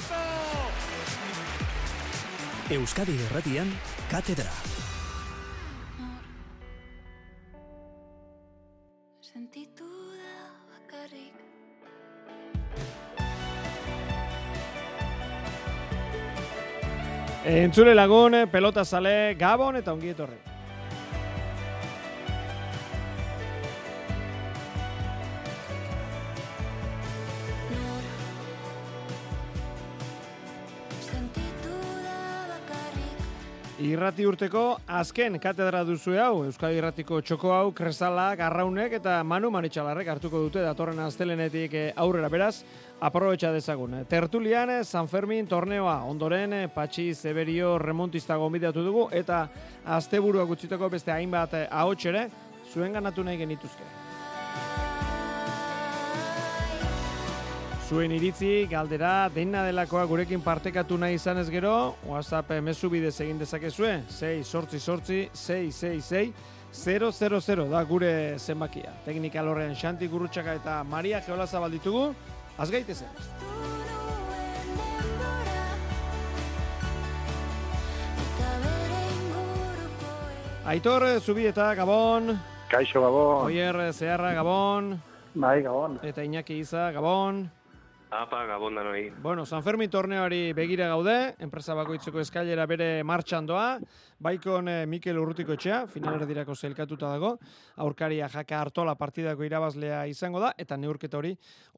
golazo! Euskadi Erratian, Katedra. Sentitu da bakarrik Entzule lagun, pelota zale, gabon eta ongi etorri. Irrati urteko azken katedra duzu hau, Euskadi Irratiko txoko hau, Kresala, Garraunek eta Manu Maritxalarrek hartuko dute datorren astelenetik eh, aurrera beraz, aprobetxa dezagun. Tertulian, eh, San Fermin torneoa, ondoren eh, Patxi Zeberio remontista gombidatu dugu eta asteburua gutziteko beste hainbat ahots ere zuen ganatu nahi genituzke. Zuen iritzi, galdera, deina delakoa gurekin partekatu nahi izan ez gero, WhatsApp mezu bidez egin dezakezue, 6 sortzi sortzi, 6 6 6 000 da gure zenbakia. Teknikal horrean Xanti Gurutxaka eta Maria Geola zabalditugu, azgaitezen. Aitor Zubieta, Gabon, Kaixo Gabon. Oier Zeharra, Gabon, Bai, Gabon. eta Iñaki Iza, Gabon. Apa, gabon danoi. Bueno, San Fermin torneoari begira gaude, enpresa bakoitzeko eskailera bere martxan doa, baikon eh, Mikel Urrutiko etxea, finalerdirako zelkatuta dago, aurkaria jaka hartola partidako irabazlea izango da, eta neurketa hori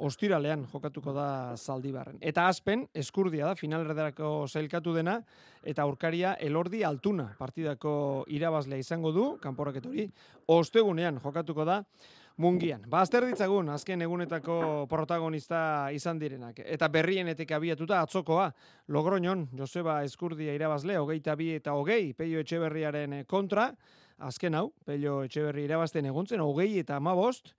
ostiralean jokatuko da zaldibarren. Eta azpen, eskurdia da, finalerdirako zelkatu dena, eta aurkaria elordi altuna partidako irabazlea izango du, kanporaketa hori, ostegunean jokatuko da, Mungian. Ba, azter ditzagun, azken egunetako protagonista izan direnak. Eta berrienetik abiatuta atzokoa, Logroñon, Joseba Eskurdia irabazle, hogeita bi eta hogei, Peio Etxeberriaren kontra, azken hau, Peio Etxeberri irabazten eguntzen, hogei eta amabost,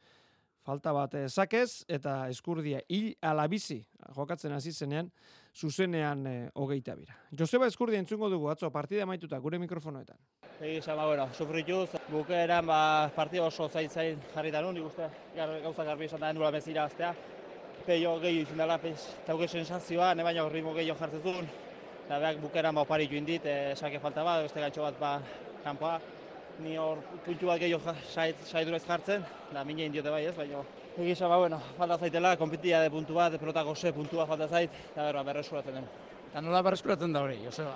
falta bat eh, sakez, eta Eskurdia hil alabizi, jokatzen hasi zenean, zuzenean eh, hogeita bira. Joseba Eskurdia entzungo dugu, atzo, partida maituta, gure mikrofonoetan. Egi esan, ba, bueno, sufrituz, bukeeran, ba, partida oso zain zain jarrita nun, nik uste, gar, gauza garbi esan da, nula bezira aztea. Peio gehi izan dela, tauke sensazioa, ne baina ritmo gehiago jartzen zuen. Eta behak bukeran, ba, opari join dit, e, sake falta bat, beste gaitxo bat, ba, kanpoa. Ni hor puntu bat gehiago sait, saidurez jartzen, da mine indiote bai ez, baina Egi esan, ba, bueno, falta zaitela, konpitia de puntu bat, pelota gose puntua falta zait, eta berba, berreskuratzen den. Eta nola berreskuratzen da hori, Joseba?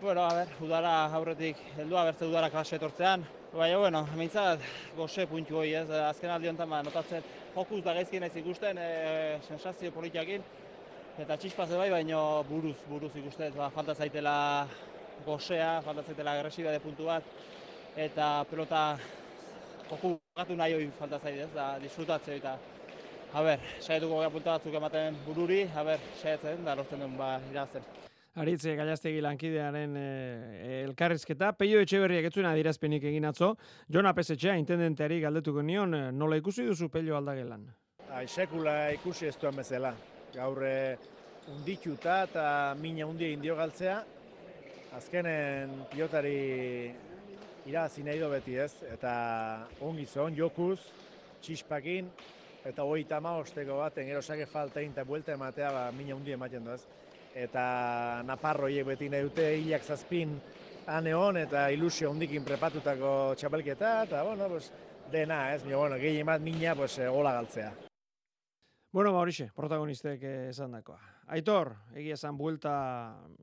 Bueno, a ber, udara aurretik heldua bertze udara klase etortzean. Baina, bueno, mintzat, goze puntu hori ez, azken aldi honetan ba, notatzen jokuz da gaizki naiz ikusten, e, sensazio politiakin, eta txispaz bai, baina buruz, buruz ikusten, ba, falta zaitela gozea, falta zaitela agresiba de puntu bat, eta pelota joku gatu nahi hori falta zaite ez, da disfrutatzea eta A ber, saietuko gara punta batzuk ematen bururi, a ber, saietzen, da lortzen duen ba, irazten. Aritze Galastegi lankidearen e, elkarrizketa. Peio Etxeberriak ez zuen adierazpenik egin atzo. Jon Apesetxea, intendenteari galdetuko nion, eh, nola ikusi duzu Peio aldagelan? Ai, sekula ikusi ez duen bezala. Gaur eh, undituta eta mina hundi egin dio galtzea. Azkenen pilotari irabazi nahi do beti ez. Eta ongi zon, jokuz, txispakin, eta hogeita ama osteko baten, gero sake falta egin eta buelta ematea, ba, mina hundi ematen du ez. Eta naparroiek beti nahi dute hilak zazpin ane hon eta ilusio hundikin prepatutako txapelketa, eta bueno, pues, dena ez, Baina, bueno, gehien bat mina, pues, eh, gola galtzea. Bueno, ba horixe, protagonistek eh, esan dakoa. Aitor, egia esan buelta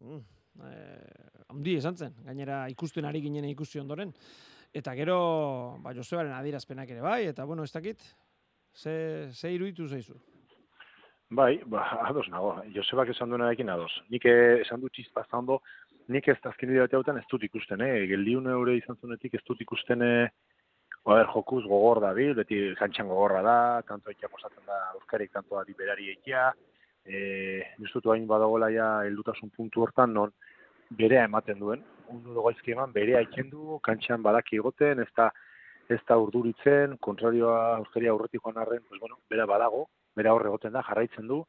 mm, eh, handi esan zen, gainera ikusten ari ginen ikusi ondoren. Eta gero, ba, Josebaren adierazpenak ere bai, eta bueno, ez dakit, ze, ze iruditu zaizu? Bai, ba, ados nago. Josebak esan duenarekin ados. Nik eh, esan du txizpa ondo, nik ez azken bide batean ez dut ikusten, eh? Geldiun eure izan zunetik ez dut ikusten, eh? A ber, jokuz gogor da bil, beti kantxan gogorra da, kanto ekia posatzen da Euskarik kantoa liberari ekia, eh, justutu hain badagoela ja heldutasun puntu hortan, non berea ematen duen, ondo dugu aizki eman, berea iken du, kantxan badaki egoten, ez da, ez da urduritzen, kontrarioa Euskaria aurretik joan arren, pues bueno, bera badago, bera horre egoten da, jarraitzen du,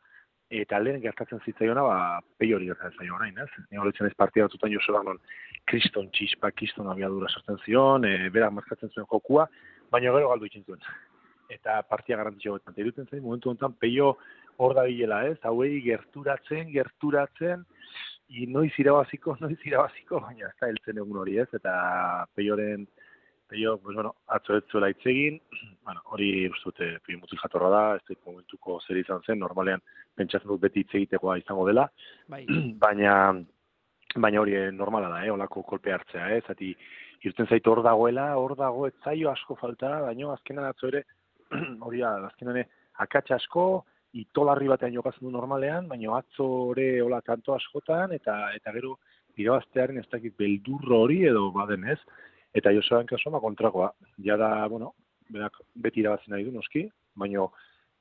eta lehen gertatzen zitzaiona, ba, pei hori gertatzen zaio orain, ez? Ni horretzen ez partida batzutan Joseba non kriston txispa, kriston abiadura sortzen zion, e, berak markatzen zuen jokua, baina gero galdu itzen zuen. Eta partia garrantzitsua betan. Eta zain, momentu honetan, peio hor da bilela, ez? Hauei gerturatzen, gerturatzen, i noiz irabaziko, noiz irabaziko, baina ez da heltzen egun hori, ez? Eta peioren, peio, pues, bueno, atzo ez zuela hitz egin, bueno, hori uste dute, peio mutil jatorra da, ez dut momentuko zer izan zen, normalean pentsatzen dut beti hitz egitekoa izango dela, Bai. baina baina hori normala da, eh, olako kolpe hartzea, eh, zati irten zaitu hor dagoela, hor dago ez zaio asko falta, baina azkenan atzo ere, hori da, azkenan akatsa asko, itolarri batean jokatzen du normalean, baina atzo ere hola kanto askotan, eta eta gero irabaztearen ez dakit beldurro hori edo baden ez, eta Joseban kasoma kontrakoa, jada, bueno, berak beti irabazi nahi du noski, baina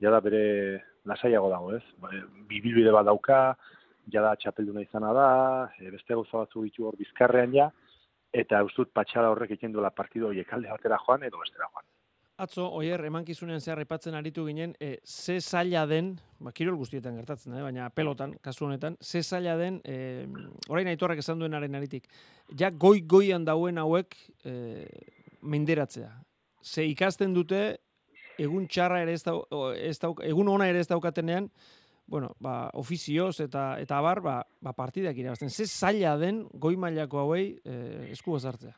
jada bere lasaiago dago, ez? Ba, Bibilbide bat dauka, jada txapelduna izana da, e, beste gauza batzu ditu hor bizkarrean ja, eta ustut patxala horrek egiten duela partido horiek alde batera joan edo bestera joan. Atzo, oier, emankizunean zehar aipatzen aritu ginen, e, ze zaila den, ba, kirol guztietan gertatzen da, eh, baina pelotan, kasu honetan, ze zaila den, e, orain aitorrak esan duenaren aritik, ja goi-goian dauen hauek e, menderatzea. Ze ikasten dute, egun txarra ere ez, dau, ez dauk, egun ona ere ez daukatenean, bueno, ba, ofizioz eta eta abar, ba, ba partidak irabazten. Ze zaila den goi mailako hauei e, esku sartzea.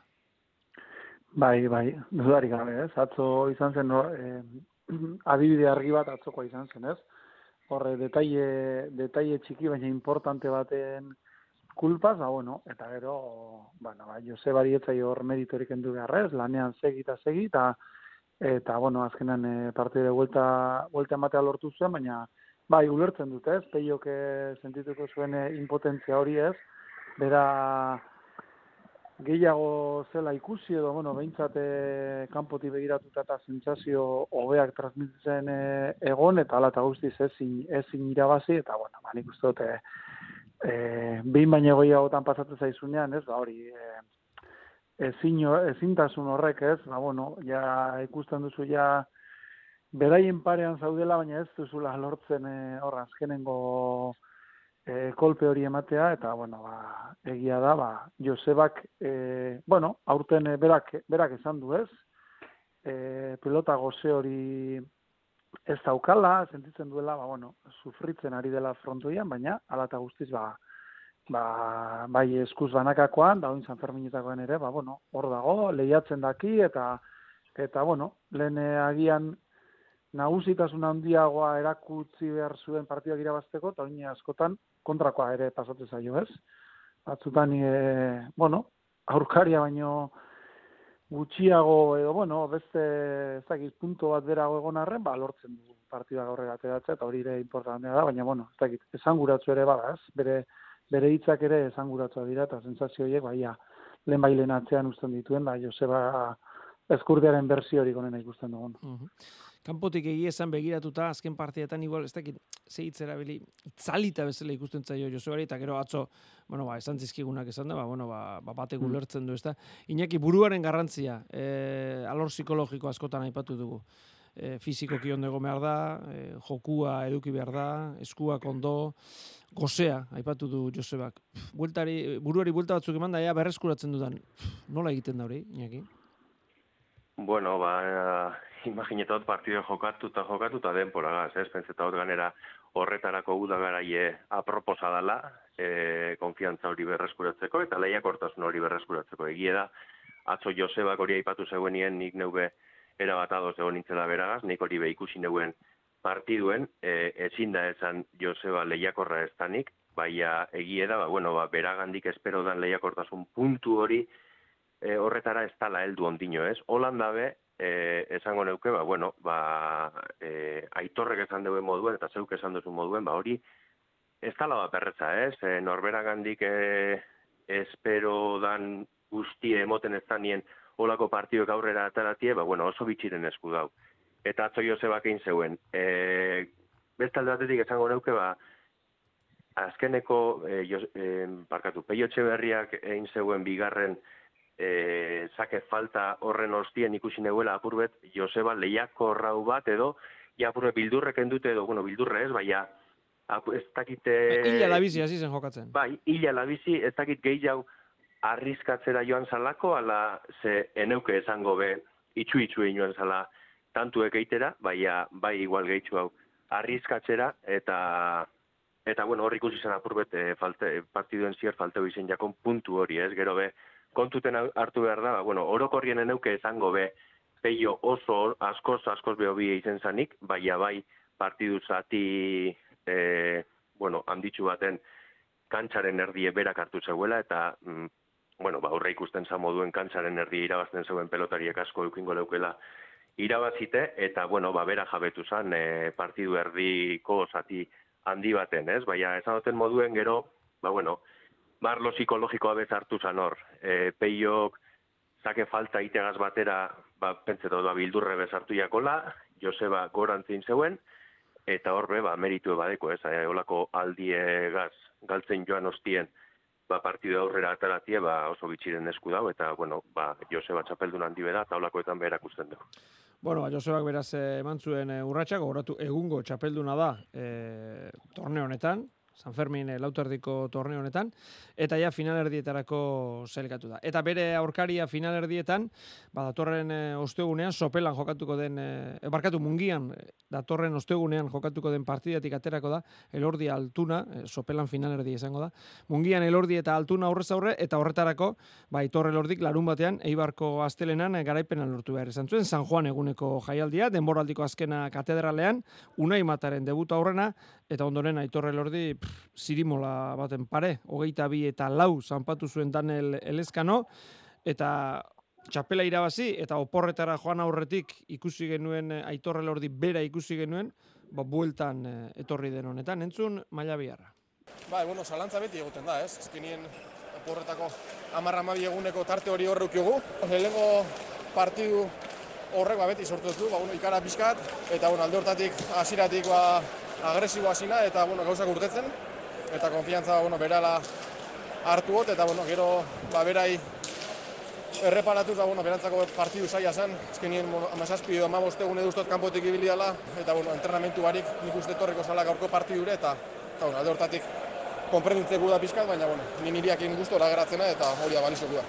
Bai, bai, dudarik gabe, ez? Atzo izan zen, eh, adibide argi bat atzokoa izan zen, ez? Horre, detaile, detaile txiki, baina importante baten kulpaz, ba, bueno, eta gero, bueno, ba, Josebari etzai hor meritorik endu beharrez, lanean segi eta segi, eta, eta, bueno, azkenan e, partide vuelta, vuelta ematea lortu zuen, baina, bai, ulertzen dute, ez? Peiok eh, sentituko zuen eh, impotentzia hori, ez? Bera, gehiago zela ikusi edo, bueno, behintzat e, kanpoti begiratuta eta sentsazio hobeak transmititzen e, egon, eta ala eta guztiz ezin, ezin irabazi, eta, bueno, ba, nik uste dut, e, e, behin baino gehiagotan pasatzen zaizunean, ez, ba, hori, e, ezin, ezintasun horrek, ez, ba, bueno, ja ikusten duzu ja, beraien parean zaudela, baina ez duzula lortzen e, hor azkenengo e, kolpe hori ematea, eta, bueno, ba, egia da, ba, Josebak, e, bueno, aurten e, berak, berak esan du ez, e, pelota goze hori ez daukala, sentitzen duela, ba, bueno, sufritzen ari dela frontoian, baina, ala eta guztiz, ba, ba, bai eskuz banakakoan, da oin Sanferminetakoan ere, ba, bueno, hor dago, lehiatzen daki, eta, eta, bueno, lehen eh, agian nagusitasun handiagoa erakutsi behar zuen partidak irabazteko, eta oin askotan kontrakoa ere pasatzen zaio, ez? Batzutan, e, bueno, aurkaria baino gutxiago edo, bueno, beste, ez dakit, punto bat berago egon arren, ba, lortzen du partida aurrera ateratzea, eta hori ere importantea da, baina, bueno, ez dakit, esanguratzu ere bada, ez? Bere, bere hitzak ere esanguratua dira, eta sentsazio horiek, baia, lehen bailen atzean uzten dituen, da, Joseba eskurdiaren bersio hori gonena ikusten dugun. Mhm. Kanpotik egia esan begiratuta azken partidetan igual ez dakit ze hitz erabili itzalita bezala ikusten zaio Josebari eta gero atzo bueno ba esan zizkigunak esan da ba bueno ba, ba batek Mm. ulertzen du ezta? Iñaki buruaren garrantzia e, alor psikologiko askotan aipatu dugu. E, fizikoki ondo egon behar da e, jokua eduki behar da eskuak ondo gozea aipatu du Josebak. Bueltari buruari buelta batzuk eman da ea berreskuratzen dudan. Nola egiten da hori Iñaki Bueno, ba, imaginetot partido jokatu eta jokatu eta denporagaz, ez? Pentsetot ganera horretarako udagaraie aproposa dela, e, konfiantza hori berreskuratzeko eta lehiakortasun hori berreskuratzeko. Egie da, atzo Josebak hori aipatu zeuenien nik neube erabat ados egon nintzela beragaz, nik hori ikusi neuen partiduen, e, ezin da esan Joseba lehiakorra ez danik, baina egie da, ba, bueno, ba, beragandik espero dan lehiakortasun puntu hori, e, horretara ez tala heldu ondino, ez? Holanda be, e, esango neuke, ba, bueno, ba, e, aitorrek esan duen moduen, eta zeuk esan duzu moduen, ba, hori ez tala bat perretza, ez? E, norberagandik e, espero dan guztie emoten ez danien olako partioek aurrera ataratie, ba, bueno, oso bitxiren esku dau. Eta atzo Josebak egin zeuen. E, beste alde batetik esango neuke, ba, azkeneko, e, jos, e, parkatu, Peio Etxeberriak egin zeuen bigarren e, zake falta horren ostien ikusi neuela apurbet Joseba lehiako rau bat edo ja apurbet bildurrek endute edo, bueno, bildurre ez, baina apu, ez dakite... Illa labizi hasi zen jokatzen Bai, hila labizi, ez dakit gehiago arrizkatzera joan zalako, ala ze eneuke esango be itxu-itxu inoan zala tantuek eitera, baina bai igual gehitxu hau arriskatzera eta eta bueno, hor ikusi zen apurbet e, falte, partiduen zier falteu izen jakon puntu hori, ez? Gero be, kontuten hartu behar da, ba, bueno, orokorrien eneuke esango be, peio oso askoz, askoz beho bi izen zanik, bai partidu zati, e, bueno, handitxu baten kantxaren erdie berak hartu zeuela, eta, mm, bueno, ba, aurre ikusten za moduen kantxaren erdie irabazten zeuen pelotariek asko eukingo leukela irabazite, eta, bueno, ba, bera jabetu zan e, partidu erdiko zati handi baten, ez? Baina, duten moduen gero, ba, bueno, marlo psikologikoa bez hartu zan hor. E, peiok, zake falta itegaz batera, ba, pentsetot, ba, bildurre bez hartu jakola, Joseba gorantzin zeuen, eta horbe, ba, meritu badeko, ez, e, olako aldiegaz galtzen joan ostien, ba, partidu aurrera ataratie, ba, oso bitxiren esku dau, eta, bueno, ba, Joseba txapeldun handi beda, eta olakoetan berak usten du. Bueno, ba, Josebak beraz eh, eman zuen e, urratsak, egungo txapelduna da e, torneo honetan, San Fermin e, lauterdiko torneo honetan, eta ja finalerdietarako zelkatu da. Eta bere aurkaria finalerdietan, ba, datorren e, ostegunean, sopelan jokatuko den, e, barkatu mungian, datorren ostegunean jokatuko den partidatik aterako da, elordi altuna, e, sopelan finalerdi izango da, mungian elordi eta altuna aurrez aurre, eta horretarako, ba, Aitor elordik larun batean, Eibarko astelenan e, garaipena lortu behar izan zuen, San Juan eguneko jaialdia, denboraldiko azkena katedralean, Unai Mataren debuta aurrena, eta ondoren Aitor elordi pff, zirimola baten pare, hogeita bi eta lau zanpatu zuen Daniel Elezkano, eta txapela irabazi, eta oporretara joan aurretik ikusi genuen eh, Aitor elordi bera ikusi genuen, ba, bueltan eh, etorri den honetan, entzun maila biharra. Bai, bueno, zalantza beti egoten da, ez? Azkenien oporretako amarra amabi eguneko tarte hori horre ukiugu. Lehenengo partidu horrek ba, beti sortu du, ba, bueno, ikara pixkat, eta bueno, alde hortatik, hasieratik ba, agresibo hasina eta bueno, gauzak urtetzen, eta konfiantza bueno, berala hartu got, eta bueno, gero ba, berai erreparatuz, ba, bueno, berantzako partidu zaila zen, azkenien amazazpi edo amabost egun eduztot kanpotik ibili dela, eta bueno, entrenamentu barik nik uste etorriko zala gaurko partidure, eta, eta bueno, alde hortatik konprenditzeku da pizkat, baina bueno, ni niriakin gustora geratzena eta hori da balizoku da.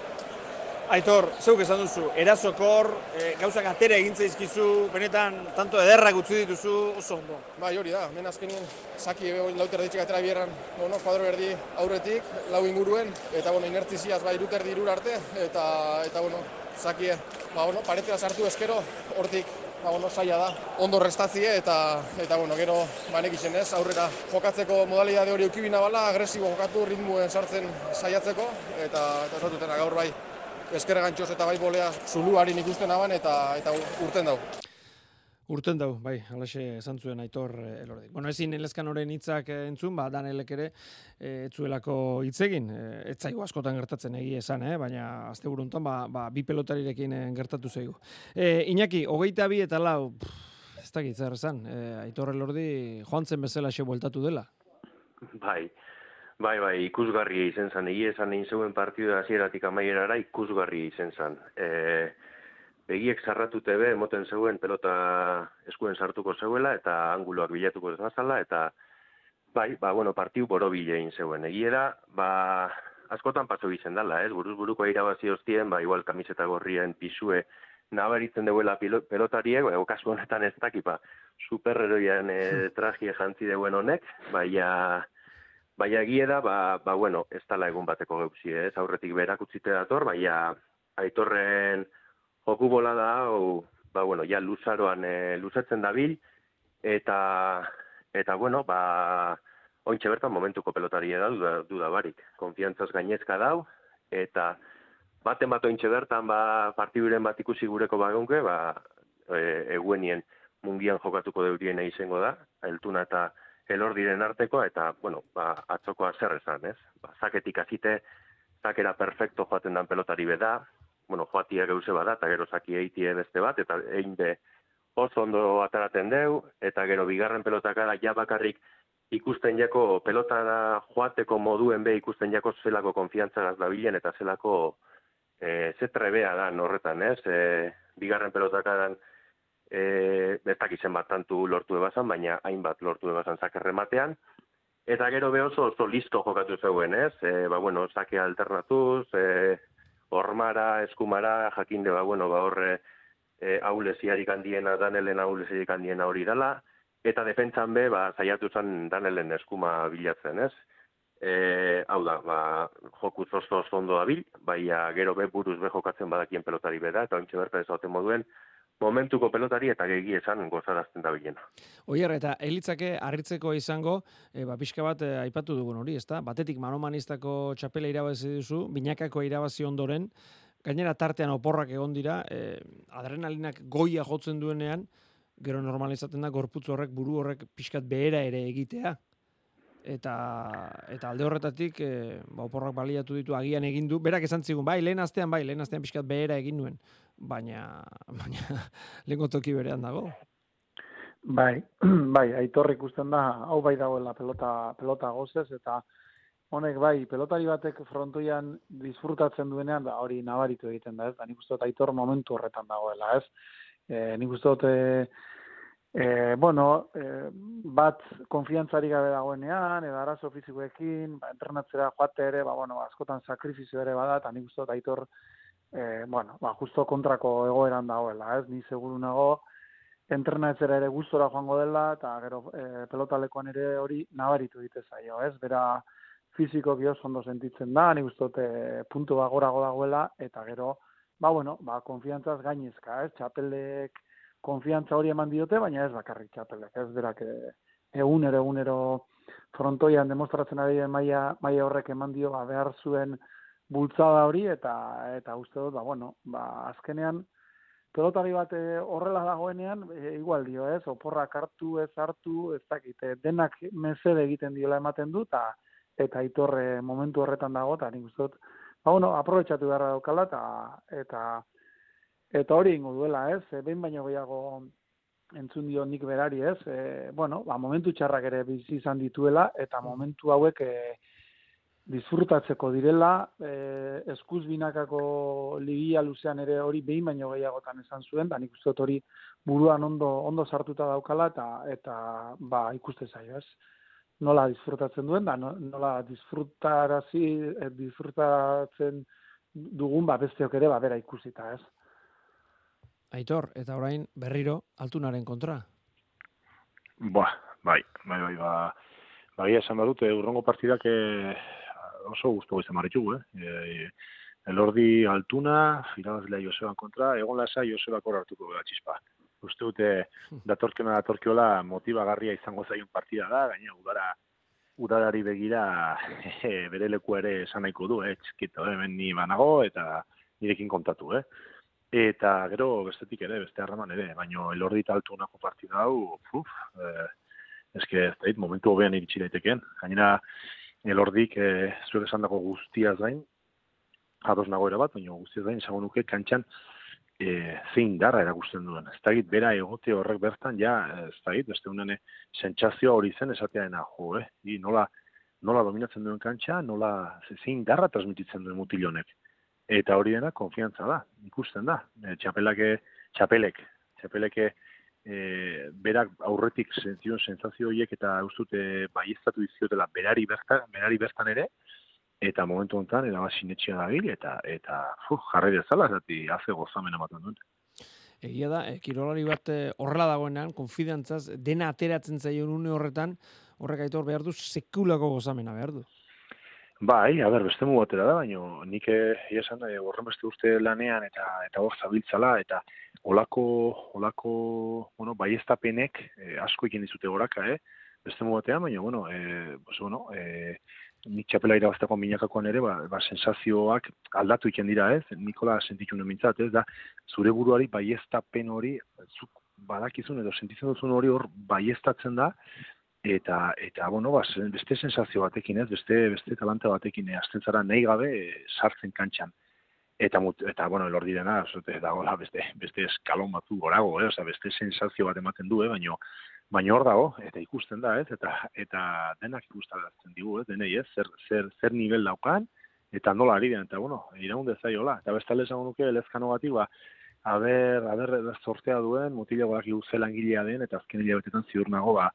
Aitor, zeuk esan duzu, erasokor, e, gauzak atera egin zaizkizu, benetan tanto ederrak utzi dituzu, oso ondo. Bai, hori da, hemen azkenien zaki lauter ditxik atera bierran, bueno, kuadro berdi aurretik, lau inguruen, eta bueno, inertziziaz bai iruterdi irur arte, eta, eta bueno, zakie, ba, bueno, paretera sartu eskero, hortik ba, bueno, zaila da, ondo restatzie eta, eta bueno, gero banek ez, aurrera jokatzeko modalidade hori ukibina bala, agresibo jokatu, ritmuen sartzen saiatzeko, eta, eta gaur bai, ezker gantxoz eta bai bolea zuluarin ikusten aban eta, eta urten dau. Urten dau, bai, alaxe esan zuen Aitor eh, Elordi. Bueno, ezin elezkan horren hitzak eh, entzun, ba, Danelek ere eh, ez zuelako hitz egin, eh, ez zaigu askotan gertatzen egi esan, eh, baina azte buruntan, ba, ba, bi pelotarirekin eh, gertatu zaigu. Eh, Iñaki, hogeita bi eta lau, pff, ez dakit zer esan, eh, Aitor Elordi joan zen bezala xe bueltatu dela. Bai, bai, bai, ikusgarri izen zan, egia esan egin zeuen partidu hasieratik amaierara ikusgarri izen zan. E, begiek zarratute be, emoten zeuen pelota eskuen sartuko zeuela, eta anguloak bilatuko zazala, eta bai, ba, bueno, partiu borobile egin zeuen. Egia da, ba, askotan paso izen dala, ez, buruz buruko irabazi hostien, ba, igual kamiseta gorrien pisue nabaritzen deuela pelotariek, ba, kasu honetan ez dakipa, superheroian e, traje jantzi deuen honek, baina Baina egie da, ba, ba, bueno, ez tala egun bateko gauzi, ez, aurretik berak utzite dator, baina aitorren joku bola da, hau, ba, bueno, ja luzaroan e, luzatzen dabil, eta, eta bueno, ba, ointxe bertan momentuko pelotari da, duda, duda barik. Konfiantzaz gainezka dau, eta baten bat ointxe bertan, ba, partiduren bat ikusi gureko bagonke, ba, e, eguenien mungian jokatuko deurien izango da, eltuna eta elordiren artekoa, eta, bueno, ba, atzokoa zer esan, ez? Ba, zaketik azite, zakera perfecto joaten dan pelotari beda, bueno, joatia geuse bada, eta gero zaki eitie beste bat, eta egin be oso ondo ataraten deu, eta gero bigarren pelotakara ja bakarrik ikusten jako pelotara joateko moduen be ikusten jako zelako konfiantzagaz dabilen, eta zelako e, ze trebea da horretan, ez? E, bigarren pelotakaran e, ez dakizen bat tantu lortu ebazan, baina hainbat lortu ebazan zakerrematean, eta gero be oso, oso listo jokatu zeuen, ez? E, ba, bueno, sake alternatuz, e, ormara, eskumara, jakinde, ba, bueno, ba, horre, e, aulesiarik handiena, danelen aulesiarik handiena hori dala, eta defentsan be, ba, saiatu zen danelen eskuma bilatzen, ez? E, hau da, ba, joku oso ondo dabil, baina gero be buruz be jokatzen badakien pelotari beda, eta ontsi berta ezaten moduen, momentuko pelotari eta gegi esan gozarazten dabilena. Oier, eta elitzake harritzeko izango, e, ba, pixka bat e, aipatu dugun hori, ezta? Batetik manomanistako txapela irabazi duzu, binakako irabazi ondoren, gainera tartean oporrak egon dira, e, adrenalinak goia jotzen duenean, gero normalizaten da gorputz horrek, buru horrek pixkat behera ere egitea. Eta, eta alde horretatik, e, ba, oporrak baliatu ditu, agian egin du, berak esan zigun, bai, lehen astean, bai, lehen astean pixkat behera egin nuen, baina, baina, lehenko toki berean dago. Bai, bai, aitor ikusten da, hau bai dagoela pelota, pelota gozez, eta honek bai, pelotari batek frontoian disfrutatzen duenean, da hori nabaritu egiten da, ez? Da nik uste dut aitor momentu horretan dagoela, ez? E, nik uste dut, e, e, bueno, e, bat konfiantzari gabe dagoenean, edo arazo fizikoekin, ba, entrenatzera joate ere, ba, bueno, askotan sakrifizio ere bada, eta nik uste dut aitor, e, bueno, ba, justo kontrako egoeran dagoela, ez? Ni seguru nago, entrenatzera ere gustora joango dela, eta gero e, pelotalekoan ere hori nabaritu egite zaio, ez? Bera fizikoki oso ondo sentitzen da, nik uste dut e, puntu bagorago dagoela, eta gero, ba, bueno, ba, konfiantzaz gainezka, ez? Txapelek konfiantza hori eman diote, baina ez bakarrik txapelek, ez berak e, egunero, egunero frontoian demostratzen ari den maila, maila horrek eman dio, ba, behar zuen bultzada hori, eta eta uste dut, ba, bueno, ba, azkenean, pelotari bat eh, horrela dagoenean, e, igual dio, ez, oporrak hartu, ez hartu, ez dakit, eh, denak mesede egiten diola ematen du, eta eta aitorre momentu horretan dago, eta nik uste dut, ba, bueno, aprobetsatu beharra daukala, eta, eta, eta hori ingo duela, ez, e, behin baino gehiago entzun dio nik berari, ez, e, bueno, ba, momentu txarrak ere bizi izan dituela, eta momentu hauek e, disfrutatzeko direla, e, eskuz binakako ligia luzean ere hori behin baino gehiagotan esan zuen, da nik uste hori buruan ondo, ondo sartuta daukala, eta, eta ba, ikuste zaio, ez? Nola disfrutatzen duen, da no- nola disfrutarazi, eh, disfrutatzen dugun, ba, besteok ere, ba, bera ikusita, ez? Aitor, eta orain berriro altunaren kontra. Ba, bai, bai, bai, ba, bagia esan badute, urrongo partidak eh, oso guztu izan maritugu, eh? E, elordi altuna, irabazlea Joseban kontra, egon lasa Josebak hor hartuko da txispa. Uste dute, datorkena datorkiola motibagarria izango zaion partida da, gaina udara udalari begira bere leku ere esan nahiko du, eh? txikito, eh? hemen ni banago eta nirekin kontatu, eh? Eta gero bestetik ere, beste harreman ere, baino elordi altunako partida hau, uf, eh, eske ez dait, momentu hobean iritsi daiteken. Gainera, elordik, eh, zuek esan dago guztiaz gain, ados nago ere bat, baina guztiaz gain, esango nuke kantxan e, zein darra erakusten duen. Ez dakit, bera egote horrek bertan, ja, ez dakit, beste unen sentsazioa hori zen esatearena, jo, eh? I, nola, nola dominatzen duen kantxa, nola ze- zein darra transmititzen duen mutil honek. Eta hori dena konfiantza da, ikusten da. E, txapelake, txapelek, txapeleke e, berak aurretik sentzion sentsazio horiek eta ustute baiestatu dizkiotela berari bertan, berari bertan ere, eta momentu honetan erabat sinetxea dabil, eta, eta fu, jarri dezala, zati haze gozamen ematen duen. Egia da, e, kirolari bat e, horrela dagoenean, konfidantzaz, dena ateratzen zaion une horretan, horrek aitor behar du sekulako gozamena behar du. Bai, a ber, beste mu batera da, baina nik eh, esan eh, horren beste urte lanean eta eta hor zabiltzala eta olako olako bueno, baiestapenek eh, asko egin dizute goraka, eh? Beste mu batean, baina bueno, eh, pues, bueno, eh, nik txapela irabazteko minakakoan ere, ba, ba, sensazioak aldatu iken dira, ez? Nikola sentitu nuen ez? Da, zure buruari baiestapen hori, zuk badakizun edo sentitzen duzun hori hor baiestatzen da, eta eta bueno, ba, beste sensazio batekin, ez, beste beste talante batekin eh, hasten zara nahi gabe eh, sartzen kantxan. Eta eta bueno, elordi dena, zote dagoela beste beste eskalon batu gorago, eh, osea beste sensazio bat ematen du, eh, baino baino hor dago eta ikusten da, ez, eta eta denak ikustarazten digu, ez, denei, ez, zer zer zer nivel daukan eta nola ari den, eta bueno, iraun dezaiola. Eta bestale esango nuke lezkano bati, ba, aber, aber sortea duen, mutila badakigu ze langilea den, eta azken hilabetetan ziur nago, ba,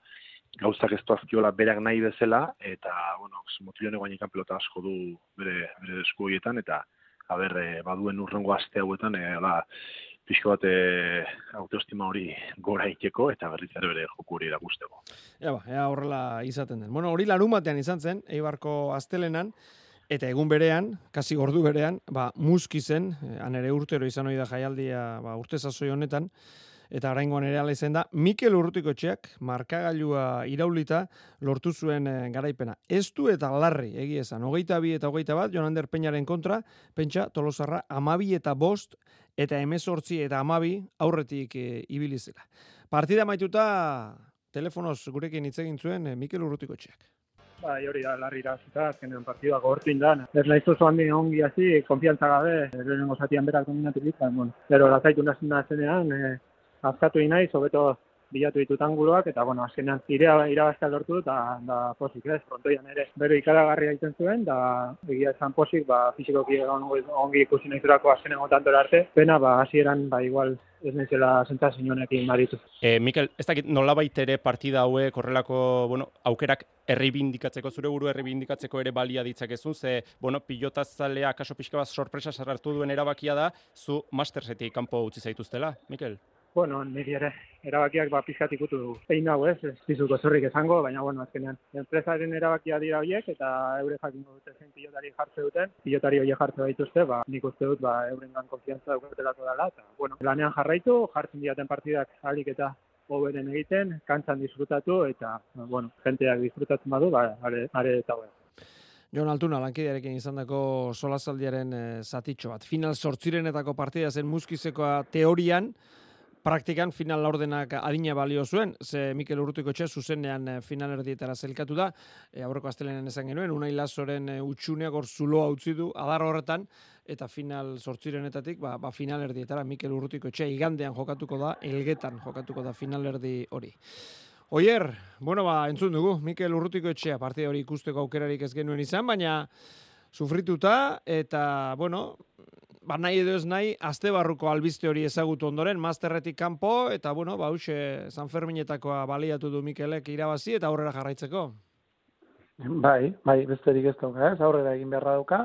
gauzak ez doazkiola berak nahi bezala, eta, bueno, motilone guainekan pelota asko du bere, bere esku horietan, eta, haber, e, baduen urrengo aste hauetan, e, hola, pixko bat e, autoestima hori gora ikeko eta berriz ere bere joku hori erakusteko. Ea ba, ea horrela izaten den. Bueno, hori larun batean izan zen, Eibarko astelenan, eta egun berean, kasi gordu berean, ba, muski zen, eh, han ere urtero izan hori da jaialdia ba, urte sasoi honetan, eta oraingoan ere ala izan da, Mikel Urrutikotxeak markagailua iraulita lortu zuen eh, garaipena. Ez du eta larri, egia esan, hogeita bi eta hogeita bat, Jonander Peñaren kontra, pentsa tolosarra amabi eta bost, eta emezortzi eta amabi aurretik e, ibili zela. Partida maituta, telefonoz gurekin hitz egin zuen eh, Mikel Urrutikotxeak. Bai, hori da, larri irazita, azkenean partidua gogortu indan. Ez nahiz oso handi ongi hasi, konfiantza gabe, lehenengo zatian berak dominatu ditzen, bueno. Pero lazaitu nazen da zenean, eh, azkatu inaiz, hobeto bilatu ditut anguloak, eta, bueno, azkenean irea irabaztea lortu, eta da posik, ez, frontoian ere. Bero ikaragarria egiten zuen, da egia esan posik, ba, fizikoki ongi, ikusi naizurako azkenengo tantora arte. Pena, ba, hasieran, ba, igual, ez naizela sentsazio honekin baditu. E, Mikel, ez dakit nolabait ere partida hauek horrelako, bueno, aukerak erreibindikatzeko, zure buru erreibindikatzeko ere balia ditzakezun, ze, bueno, pilotazalea kaso pixka bat sorpresa sarrartu duen erabakia da, zu mastersetik kanpo utzi zaituztela, Mikel? Bueno, niri ere, erabakiak ba pizkat ikutu du. Egin hau ez, ez dizuko zorrik esango, baina bueno, azkenean, enpresaren erabakia dira horiek, eta eure jakingo dute zein pilotari jartze duten, pilotari horiek jartze baituzte, ba, nik uste dut, ba, eurengan konfiantza daukatelako dela, eta, bueno, lanean jarraitu, jartzen diaten partidak alik eta hoberen egiten, kantzan disfrutatu, eta, bueno, jenteak disfrutatzen badu, ba, are, are eta hobe. Jon Altuna lankidearekin izandako solasaldiaren e, zatitxo bat. Final sortzirenetako partida zen muskizekoa teorian, praktikan final laurdenak adina balio zuen, ze Mikel Urrutiko txe zuzenean eh, final erdietara zelkatu da, e, aurreko astelenen esan genuen, Unai Lazoren e, utxuneak hor zuloa utzi du, adar horretan, eta final sortzirenetatik, ba, ba final erdietara Mikel Urrutiko txe igandean jokatuko da, elgetan jokatuko da final erdi hori. Oier, bueno, ba, entzun dugu, Mikel Urrutiko etxea, partida hori ikusteko aukerarik ez genuen izan, baina sufrituta, eta, bueno, ba nahi edo ez nahi, azte barruko albiste hori ezagutu ondoren, masterretik kanpo, eta, bueno, ba, huxe, San Ferminetakoa baliatu du Mikelek irabazi, eta aurrera jarraitzeko. Bai, bai, besterik ez dauka, ez, aurrera egin beharra dauka,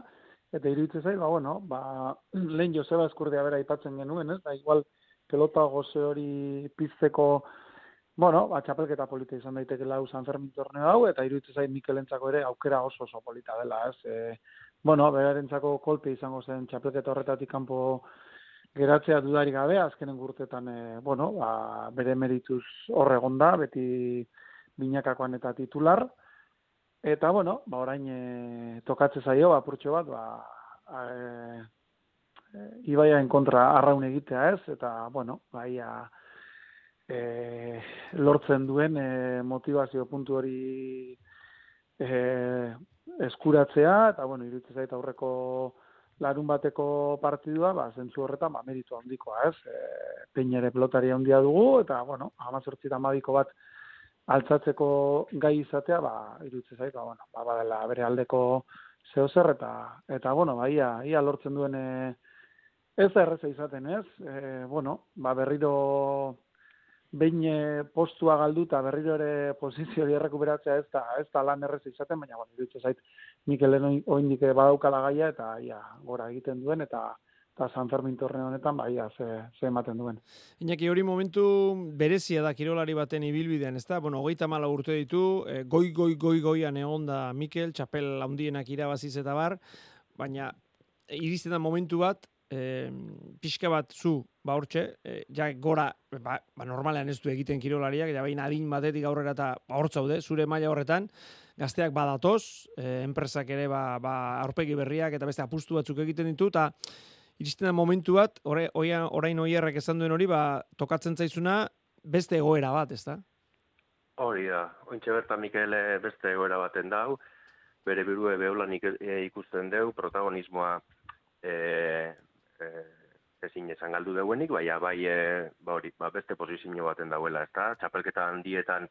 eta iruditzen zait, ba, bueno, ba, lehen Joseba Eskurdia bera aipatzen genuen, ez, ba, igual, pelota goze hori pizteko, bueno, ba, txapelketa polita izan daiteke lau San Fermin torneo hau, eta iruditzen zait Mikelentzako ere aukera oso oso polita dela, ez, e, bueno, berarentzako kolpe izango zen txapelketa horretatik kanpo geratzea dudarik gabe, azkenen gurtetan, e, bueno, ba, bere merituz horre egonda, beti binakakoan eta titular, eta, bueno, ba, orain e, tokatze zaio, apurtxo bat, ba, e, e, ibaiaen kontra arraun egitea ez, eta, bueno, baia, e, lortzen duen e, motivazio puntu hori e, eskuratzea, eta, bueno, iruditzen zait aurreko larun bateko partidua, ba, zentzu horretan, ba, meritu handikoa, ez? E, peinere pelotari handia dugu, eta, bueno, amazortzi eta amabiko bat altzatzeko gai izatea, ba, iruditzen zait, ba, bueno, ba, badela bere aldeko zeo zer, eta, eta, bueno, ba, ia, ia lortzen duen e, ez da erreza izaten, ez? E, bueno, ba, berriro behin e, postua galduta berriro ere posizio hori errekuperatzea ez da, ez da lan errez izaten, baina bueno, iruditzen zait Mikelen oindik badaukala gaia eta ia gora egiten duen eta eta San Fermin torneo honetan ba ia ze, ze ematen duen. Iñaki hori momentu berezia da kirolari baten ibilbidean, ezta? Bueno, 34 urte ditu, e, goi goi goi goian egonda Mikel, txapel handienak irabaziz eta bar, baina iristen da momentu bat pixka bat zu, ba hortxe, e, ja gora, ba, ba normalean ez du egiten kirolariak, ja bain adin batetik aurrera eta ba hortzaude, zure maila horretan, gazteak badatoz, e, enpresak ere ba, ba aurpegi berriak eta beste apustu batzuk egiten ditu, eta iristen da momentu bat, ore, oia, orain oierrek esan duen hori, ba, tokatzen zaizuna beste egoera bat, ez da? Hori da, ointxe bertan Mikel eh, beste egoera baten dau, bere birue beholan eh, ikusten deu, protagonismoa e, e, ezin esan galdu deuenik, baina bai e, ba hori, ba beste posizio baten dauela, ezta? Txapelketa handietan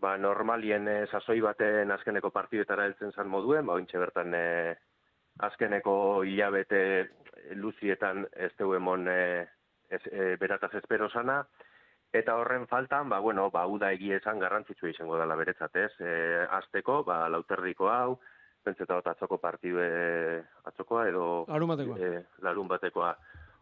ba normalien e, sasoi baten azkeneko partidetara heltzen zan moduen, ba ointxe bertan e, azkeneko hilabete luzietan ez deu emon e, ez, e, berataz espero sana, Eta horren faltan, ba, bueno, ba, uda egia esan garrantzitsua izango dela beretzat, ez? E, azteko, ba, lauterdiko hau, pentseta bat atzoko partidu atzokoa edo... Larun batekoa. E, larun batekoa.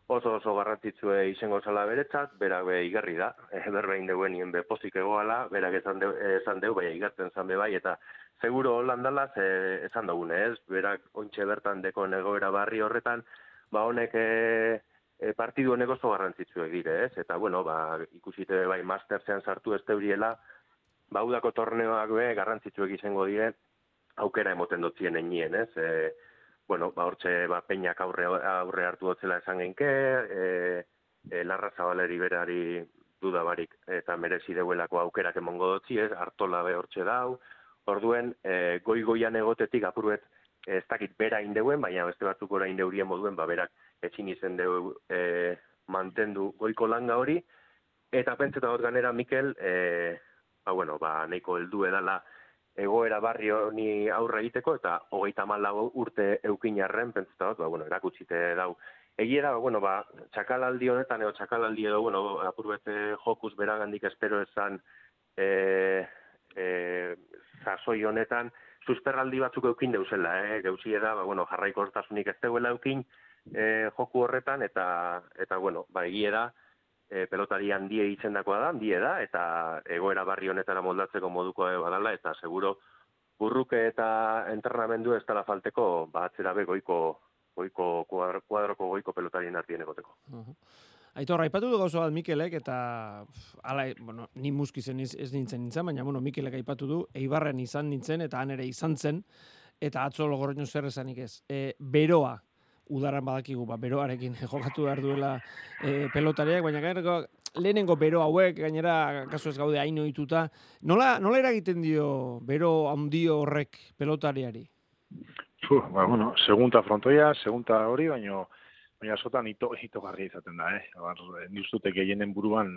oso oso garrantzitsue izango zala beretzat, berak be igarri da, e, berbein deuenien be pozik egoala, berak esan deu, esan deu, baina igartzen zan be bai, eta seguro holandala ze esan dugune, ez? Berak ontxe bertan deko egoera barri horretan, ba honek e, e, partidu honek oso garrantzitsuek dire, ez? Eta bueno, ba ikusite bai mastersean sartu ez teuriela, ba udako torneoak be garrantzitsuek izango dire, aukera emoten dotzien enien, ez? E, bueno, ba hortxe ba peinak aurre aurre hartu dotzela esan genke, e, e, Larra Zabaleri berari duda barik eta merezi deuelako aukerak emongo dotzi, ez? Artola be hortxe dau. Orduen, e, goi-goian egotetik apuruet ez dakit bera indeuen, baina beste batzuk ora indeurien moduen, ba berak etxin izen deu e, mantendu goiko langa hori, eta pentseta dut ganera Mikel, e, ba bueno, ba nahiko heldu edala egoera barri honi aurre egiteko, eta hogeita malago urte eukin arren, pentseta dut, ba bueno, erakutsite dau. Egia da, ba, bueno, ba, txakalaldi honetan, edo txakalaldi edo, bueno, apurbete jokus beragandik espero esan, e, e, sasoi honetan, susperraldi batzuk eukin deuzela, eh? geuzie da, ba, bueno, jarraiko hortasunik ez deuela eukin e, joku horretan, eta, eta bueno, ba, egie da, e, pelotari handie itzendakoa da, handie da, eta egoera barri honetara moldatzeko moduko badala, eta seguro burruke eta entrenamendu ez dela falteko, ba, atzera be goiko, goiko kuadro, kuadroko goiko pelotarien artien egoteko. Aitor, aipatu du gauza bat Mikelek, eta ala, bueno, ni muskizen ez, ez nintzen nintzen, baina bueno, Mikelek aipatu du, eibarren izan nintzen, eta han ere izan zen, eta atzo logorreño zer esanik ez. E, beroa, udaran badakigu, ba, beroarekin jokatu behar duela e, pelotariak, baina gainera lehenengo bero hauek, gainera kasu ez gaude hain ohituta, nola, nola eragiten dio bero handio horrek pelotariari? Puh, ba, bueno, segunta frontoia, segunta hori, baino, baina askotan ito, itogarria izaten da, eh? Bar, ni uste dut gehienen buruan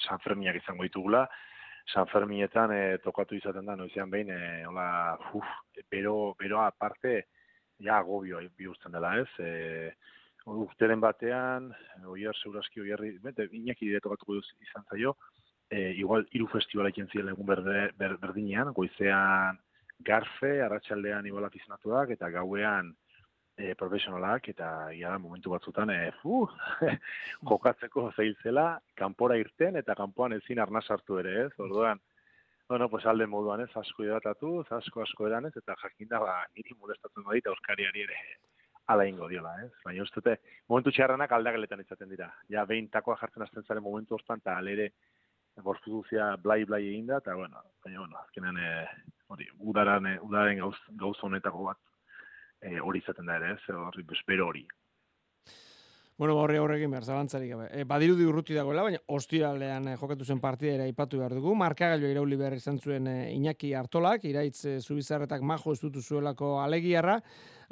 San Ferminak izango ditugula, San Ferminetan eh, tokatu izaten da, noizean behin, eh, hola, uf, bero, beroa aparte, ja agobio bihurtzen dela, ez? E, urteren batean, oier segurazki oierri, bete, inaki dire tokatuko duz izan zaio, e, igual hiru festivala ekin ziren egun berde, ber, berdinean, goizean garfe, arratsaldean igual afizionatuak, eta gauean e, profesionalak, eta ia da momentu batzutan, e, fu, jokatzeko zailtzela, kanpora irten, eta kanpoan ezin arna sartu ere, ez? Orduan, bueno, pues alde moduan ez, asko idatatu, asko asko eranez, eta jakinda, ba, niri molestatzen badita euskariari ere ala ingo diola, ez? Baina uste dute, momentu txarranak aldageletan izaten dira. Ja, behin takoa jartzen azten zaren momentu hortan, eta alere bortuzuzia blai blai egin da, eta bueno, baina bueno, azkenean e, hori, udaran, e, udaren gauz, gauz honetako bat e, hori izaten da ere, ez? Horri, bespero hori. Bueno, ba, horri aurrekin behar, zalantzarik gabe. E, badirudi urruti dagoela, baina ostiralean eh, jokatu zen partida ere aipatu behar dugu. Markagailu irauli behar izan zuen eh, Iñaki Artolak, iraitz eh, zubizarretak majo ez dutu zuelako alegiarra.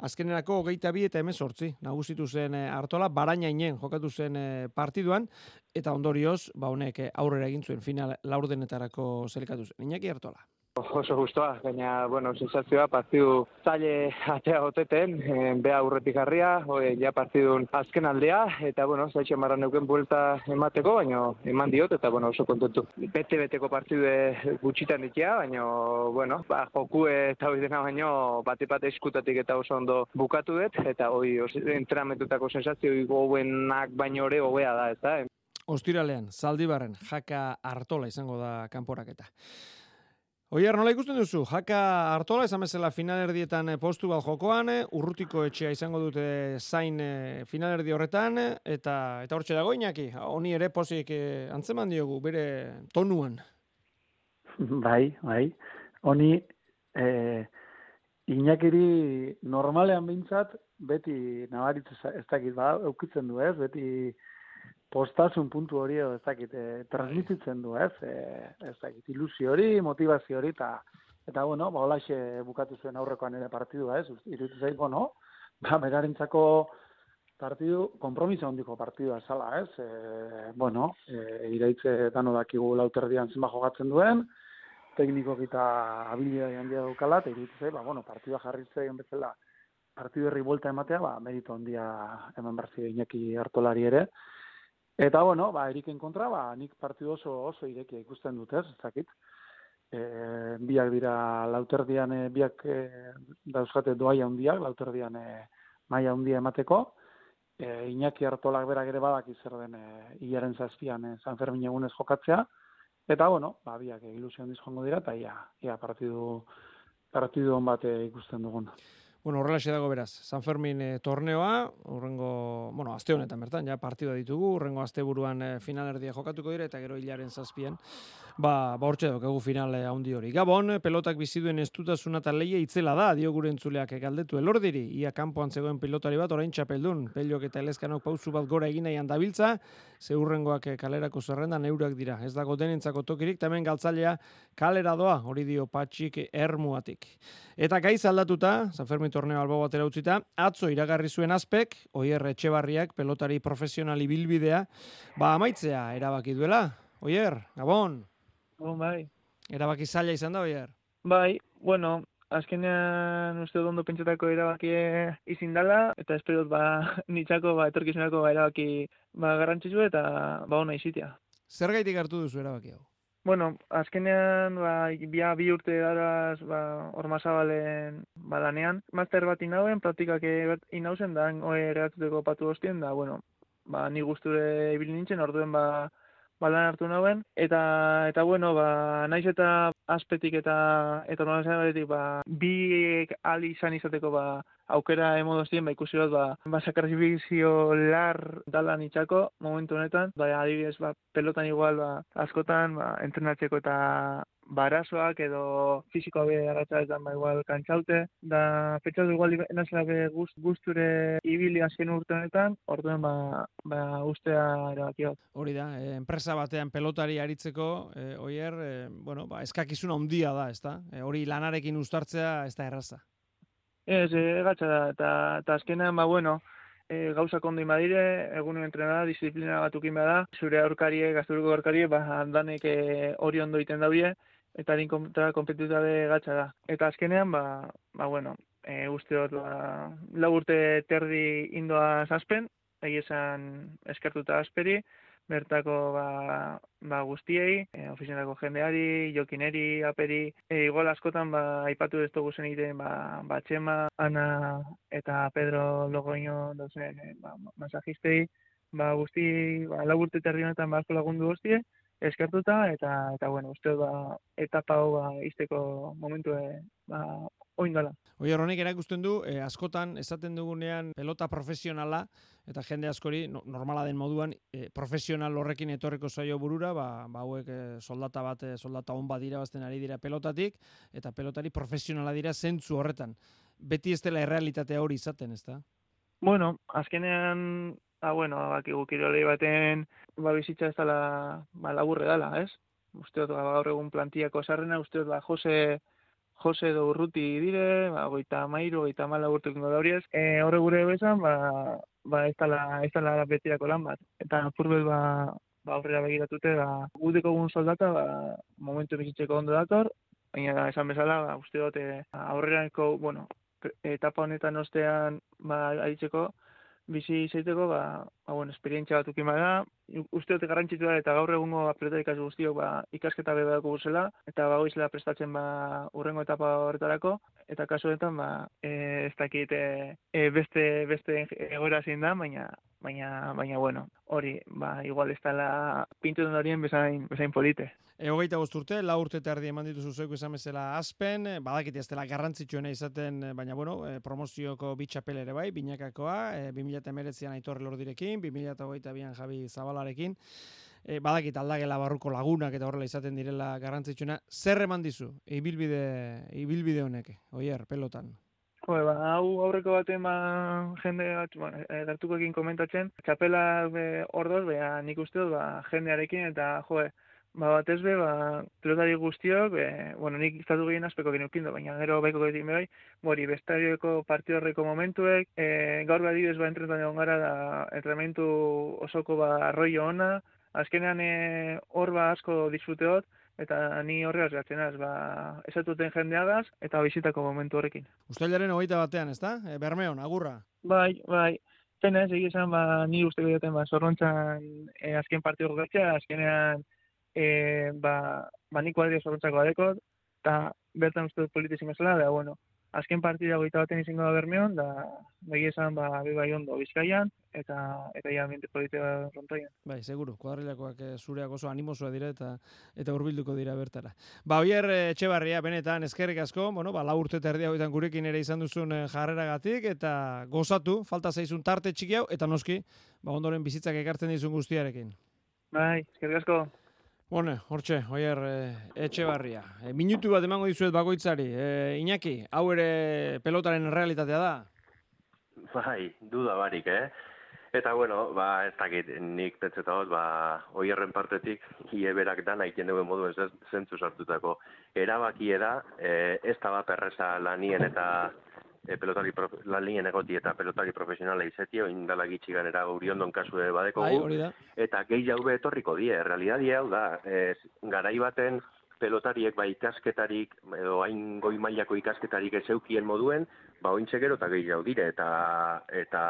Azkenerako hogeita bi eta hemen sortzi. Nagusitu zen eh, Artola, barainainen jokatu zen partiduan, eta ondorioz, ba honek aurrera egin zuen final laurdenetarako zelkatu zen. Iñaki Artola. Oso gustoa, baina, bueno, sensazioa partidu zaile atea goteten, eh, bea aurretik harria, hoi, ja partidun azken aldea, eta, bueno, zaitxe marra neuken buelta emateko, baina eman diot, eta, bueno, oso kontentu. Bete-beteko partidu gutxitan ditia, baina, bueno, ba, joku eta hori dena baino, bate-bate eskutatik eta oso ondo bukatu dut, eta hoi, entrametutako sensazio goguenak baino ore hobea da, ez da, Ostiralean, zaldibarren, jaka Artola izango da kanporaketa. Oier, nola ikusten duzu? Jaka Artola, esan bezala finalerdietan eh, postu bat jokoan, eh, urrutiko etxea izango dute zain eh, finalerdi horretan, eta eta hortxe dago inaki, honi ere pozik antzeman diogu, bere tonuan. Bai, bai. Honi, eh, inakiri normalean behintzat, beti nabaritz ez dakit, ba, eukitzen du ez, beti postasun puntu hori edo ez dakit, e, transmititzen du ez, e, ez dakit, ilusio hori, motivazio hori, eta, eta bueno, ba, holaxe bukatu zuen aurrekoan ere partidua ez, iruditu zait, bueno, ba, berarentzako partidu, kompromiso handiko partidua zala, ez? E, bueno, e, iraitze dano dakigu lauterdian zenba jogatzen duen, tekniko eta habilidade handia daukala, eta iruditu zait, ba, bueno, partidua jarritzen bezala, partidu herri buelta ematea, ba, merito handia eman berzio Iñaki hartolari ere. Eta, bueno, ba, eriken kontra, ba, nik partidu oso, oso irekia ikusten dut, ez, dakit. E, biak dira lauterdian, e, biak e, dauzkate doaia handiak, lauterdian e, maia handia emateko, e, Iñaki Artolak berak ere badaki zer den e, hilaren zazpian e, San Fermin egunez jokatzea, eta bueno, ba, biak e, ilusio handiz joango dira, eta ia, ia partidu, partidu on bat e, ikusten dugun. Bueno, horrelaxe dago beraz. San Fermin e, torneoa, urrengo, bueno, aste honetan bertan, ja partida ditugu, urrengo asteburuan e, finalerdia jokatuko dira eta gero hilaren zazpian, ba, ba hortxe daukagu finale handi hori. Gabon, pelotak bizi duen estutasuna eta leia itzela da, dio gure entzuleak galdetu elordiri, ia kanpoan zegoen pilotari bat orain txapeldun, pelok eta elezkanok pausu bat gora egin nahian dabiltza, ze hurrengoak e, kalerako zerrendan eurak dira. Ez dago denentzako tokirik, eta hemen galtzailea kalera doa, hori dio patxik ermuatik. Eta gaiz aldatuta, San Fermin torneo albo batera utzita, atzo iragarri zuen azpek, Oier Etxebarriak pelotari profesionali bilbidea, ba amaitzea erabaki duela. Oier, Gabon, Bon, bai. erabaki zaila izan da, Oier. Bai, bueno, azkenean uste dut ondo pentsatako erabaki izin dela, eta espero ba, nitzako ba, etorkizunako ba, erabaki ba, garrantzitsu eta ba, ona izitea. Zer gaitik hartu duzu erabaki hau? Bueno, azkenean, ba, bia bi urte daraz, ba, ormasabalen ba, lanean. Master bat inauen, praktikak inauzen, da, oe regatuteko patu hostien, da, bueno, ba, ni gusture ibili nintzen, orduen, ba, ba, lan hartu nauen. Eta, eta bueno, ba, naiz eta aspetik eta eta normalizabaletik, ba, biek ali izan izateko, ba, aukera emodozien, ba, ikusi dut, ba, ba, sakrifizio lar dala nitxako, momentu honetan, ba, adibidez, ba, pelotan igual, ba, askotan, ba, entrenatzeko eta barasoak edo fisikoa be agatzaetan ba igual kantzaute da pentsatu igual nazela be gust, gusture ibili azken urte honetan orduen ba ba ustea erabaki dut. Hori da, e, enpresa batean pelotari aritzeko, e, Oier, e, bueno, ba, eskakizuna handia da, ezta? E, hori lanarekin uztartzea ez da erraza. Ez, e, gatza da, eta, eta azkenean, ba, bueno, e, gauzak ondo badire, egun entrenada, disiplina batukin bada, zure aurkarie, gazturuko aurkarie, ba, danek e, hori ondo iten daue, eta harin kontra kompetitutabe gatza da. Eta azkenean, ba, ba bueno, e, uste dut, ba, lau urte terdi indoa zazpen, egi esan eskertuta asperi, bertako ba, ba guztiei, e, ofizialako jendeari, jokineri, aperi, e, igual askotan ba, aipatu ez dugu zen egiten ba, ba Txema, Ana eta Pedro Logoño dozen e, ba, masajistei, ba guzti, ba, lau urte terdi honetan ba, asko lagundu guztie, eskertuta eta eta bueno, uste ba etapa hau ba izteko momentu ba oin dela. Oier, honek erakusten du, eh, askotan esaten dugunean pelota profesionala, eta jende askori, no, normala den moduan, eh, profesional horrekin etorreko zaio burura, ba, ba hauek eh, soldata bat, eh, soldata on bat bazten ari dira pelotatik, eta pelotari profesionala dira zentzu horretan. Beti ez dela errealitatea hori izaten, ez da? Bueno, azkenean, ah, bueno, bakigu kirolei baten, ba, bizitza ez dela, ba, laburre dela, ez? Uste dut, ba, gaur egun plantiako sarrena, uste dut, ba, Jose, Jose edo Urruti dire, ba, goita mairu, goita mala urtuko dauriez. E, horre gure bezan, ba, ba, ez dela, ez dela betirako lan bat. Eta purbet, ba, ba, aurrera begiratute, ba, gudeko egun soldata, ba, momentu bizitzeko ondo dator, baina esan bezala, ba, uste dut, e, aurrerako, bueno, etapa honetan ostean, ba, aritzeko, bizi izaiteko, ba, ba, bueno, esperientzia bat ukin bada, uste dute garrantzitu da, eta gaur egungo atleta ikasi guztiok, ba, ikasketa bebe dako guzela, eta ba, goizela prestatzen, ba, urrengo etapa horretarako, eta kasu honetan, ba, e, ez dakit, e, beste, beste egoera zein da, baina, baina, baina, bueno, hori, ba, igual ez dela pintu den horien bezain, bezain polite. E, hogeita bost urte, lau urte eta erdi eman dituzu zeuko izan bezala azpen, e, badakit ez dela garrantzitsuena izaten, e, baina bueno, e, promozioko bitxapel ere bai, binakakoa, e, 2008an aitorre lordirekin, 2008an Javi Zabalarekin, e, badakit aldagela barruko lagunak eta horrela izaten direla garrantzitsuena, zer eman dizu, ibilbide, ibilbide honek, oier, pelotan? Jo, ba, hau aurreko baten ba, jende bat, ba, gertukoekin komentatzen, txapela be, ordoz, bea, nik uste dut, ba, jendearekin, eta, jo, ba, batez be, ba, pilotari guztiok, be, bueno, nik iztatu gehien aspeko genukin baina gero baiko gehiago bai, hori, bestarioko partio horreko momentuek, e, gaur badidez, ba, entretan egon gara, da, entrenamentu osoko, ba, arroio ona, azkenean e, hor, ba, asko disfruteot, eta ni horregaz gatzen az, ba, esatuten jendeagaz, eta bizitako momentu horrekin. Uztailaren hogeita batean, ez da? E, Bermeon, agurra. Bai, bai, pena ez, esan, ba, ni uste duten, ba, zorrontzan e, azken partio jokatzea, azkenean, e, ba, ba, nik kuadria zorrontzako adekot, eta bertan uste dut politizin bezala, da, bueno, azken partida goita baten izango da Bermeon, da begi esan ba, be bai ondo Bizkaian, eta eta ja ambiente polite frontoian. Bai, seguru, kuadrilakoak eh, zureak oso animosoa dira eta eta hurbilduko dira bertara. Ba, Oier eh, Etxebarria, benetan, eskerrik asko, bueno, ba, lau urte eta erdi hauetan gurekin ere izan duzun jarreragatik, eta gozatu, falta zaizun tarte txiki hau, eta noski, ba, ondoren bizitzak ekartzen dizun guztiarekin. Bai, eskerrik asko. Bone, hortxe, Oier eh, Etxebarria. E, minutu bat emango dizuet bakoitzari. E, Iñaki, hau ere pelotaren realitatea da? Bai, duda barik, eh? Eta bueno, ba, ez dakit, nik pentsetot, ba, oierren partetik, ie berak da nahi duen moduen zen- zentzu sartutako. Erabakie da, e, ez da bat perresa lanien eta e, pelotari prof- lanien egoti eta pelotari profesionala izetio, indala gitxi ganera uriondon kasue badeko Bai, da. eta gehi jaube etorriko die, realitatea hau da, ez, garai baten pelotariek ba ikasketarik edo hain goi mailako ikasketarik ez eukien moduen, ba ointxe gero eta gehi jau dire eta eta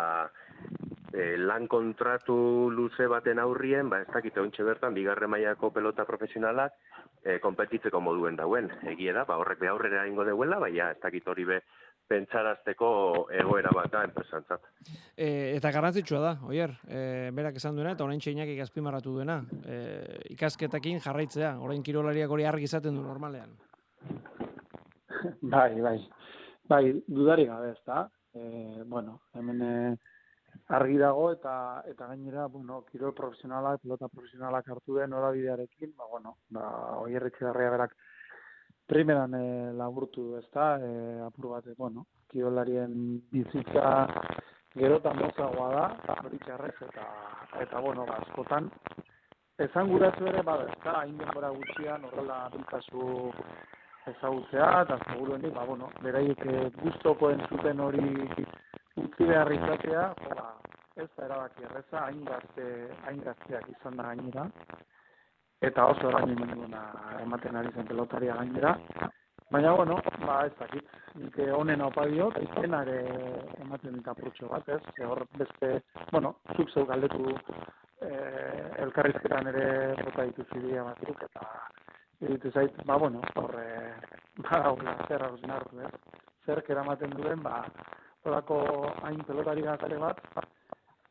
e, lan kontratu luze baten aurrien, ba ez dakite ointxe bertan bigarren mailako pelota profesionalak e, konpetitzeko moduen dauen. Egie da, ba horrek be aurrera ingo deuela, baina ez dakit hori be pentsarazteko egoera bat da enpresantzat. E, eta garrantzitsua da, oier, e, berak esan duena, eta orain txainak azpimarratu duena. E, ikasketakin jarraitzea, orain kirolariak hori argi izaten du normalean. Bai, bai. Bai, dudarik gabe, ez da. E, bueno, hemen e, argi dago eta eta gainera, bueno, kirol profesionalak, pelota profesionalak hartu den norabidearekin, ba, bueno, ba, oier etxegarria berak primeran e, laburtu, ez da, e, apur bat, e, bueno, kirolarien bizitza gerotan mozagoa da, hori txarrez, eta, eta, bueno, ba, askotan, esan guratu ere, bada, ez da, hain denbora gutxian, horrela biltazu ezagutzea, eta seguruenik, ba, bueno, beraiek eh, gustoko entzuten hori utzi behar izatea, ba, ez da erabaki erreza, hain gazteak izan da gainera, eta oso eraimenduna ematen ari zen pelotaria gainera, baina, bueno, ba, ez dakit, nik honen opa diot, izenak eh, ematen dit apurtxo bat, ez, hor beste, bueno, zuk zeu galdetu eh, elkarrizketan ere bota dituzu ideia batzuk, eta iruditu zait, ba, bueno, hor, eh, ba, hor, zer hausnartu, ez? Zerk eramaten duen, ba, horako hain pelotari gazale bat,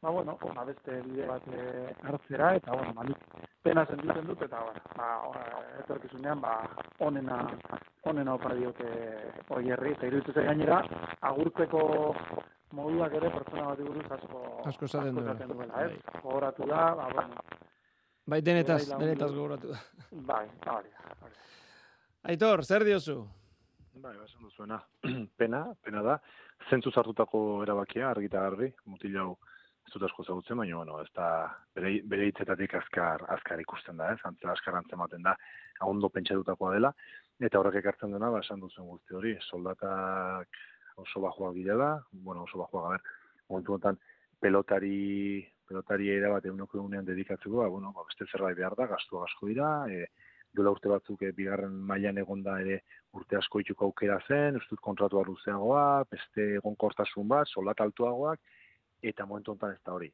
ba, bueno, ba, beste bide bat eh, hartzera, eta, bueno, ba, nik pena sentitzen dut, eta, bueno, ba, etorkizunean, ba, onena, onena opa diote oierri, eta iruditu gainera, agurtzeko moduak ere pertsona bat buruz asko, Asko esaten duela. duela, ez? Gogoratu da, ba, bueno, Bai, denetaz, denetaz gogoratu da. bai, hori da, hori da. Aitor, zer diozu? Bai, ba, esan duzuena. pena, pena da. Zentzu hartutako erabakia, argi eta garbi, mutil hau ez dut asko zagutzen, baina, bueno, ez da, bere, bere hitzetatik azkar, azkar ikusten da, ez, antza azkar antzematen da, ondo pentsatutakoa dela, eta horrek ekartzen dena, ba, esan duzen guzti hori, soldatak oso bajoak direla, bueno, oso bajoak, a ber, momentu honetan, pelotari, pelotari era bat eguneko egunean dedikatzeko, ba, bueno, ba, beste zerbait behar da, gastu asko dira, e, duela urte batzuk eh, bigarren mailan egonda ere urte asko aukera zen, ez kontratua luzeagoa, beste egonkortasun bat, soldata altuagoak, eta momentu honetan ez da hori.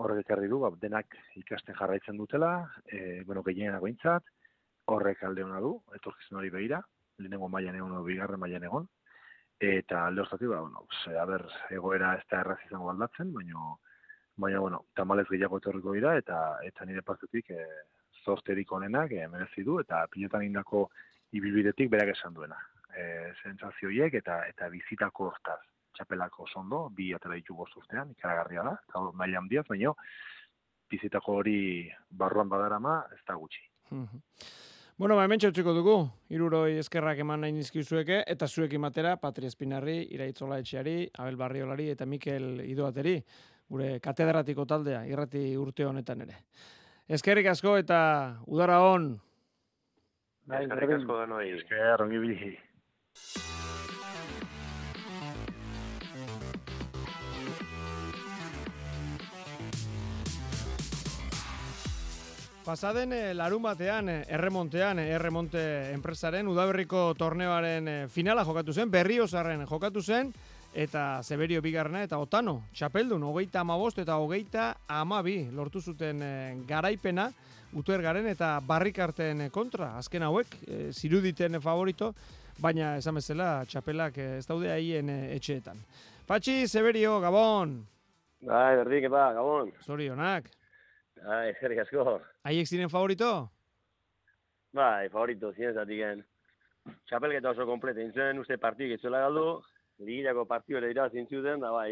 Horrek ekarri du, ba, denak ikasten jarraitzen dutela, e, bueno, gehienak behintzat, horrek alde hona du, etorkizun hori behira, lehenengo mailan egon, bigarren mailan egon, eta alde hortatik, ba, bueno, ze, a ber, egoera ez da erraz izango aldatzen, baina, baina, bueno, tamalez gehiago etorriko dira, eta eta nire partetik e, zorterik onenak e, merezi du, eta pilotan indako ibilbidetik berak esan duena. E, sentsazioiek eta eta bizitako hortaz txapelako sondo, bi atera ditu bost urtean, ikaragarria da, eta maila handiaz, baina bizitako hori barruan badarama ez da gutxi. Mhm. Bueno, ba, hemen utziko dugu, iruroi eskerrak eman nahi nizkizueke, eta zuekin batera, Patri Espinarri, Iraitzola Etxeari, Abel Barriolari eta Mikel Idoateri, gure katedratiko taldea, irrati urte honetan ere. Eskerrik asko eta udara on. Bai, Eskerrik asko denoi. Esker, ongi bili. Pasaden eh, larun batean, eh, erremontean, eh, erremonte enpresaren udaberriko torneoaren finala jokatu zen, berriozarren jokatu zen, eta Zeberio bigarrena eta Otano, txapeldun, hogeita amabost eta hogeita amabi lortu zuten garaipena, Utergaren eta Barrikarten kontra, azken hauek, eh, ziruditen favorito, baina esan bezala txapelak ez daude haien etxeetan. Patxi, Severio, Gabon, Bai, berdik, epa, gabon. zorionak. Bai, eskerrik asko. Haiek ziren favorito? Bai, favorito, ziren zatiken. Txapelketa oso komplete, intzuen uste partidik etzuela galdu, ligilako partidu ere ira zintzuten, da bai.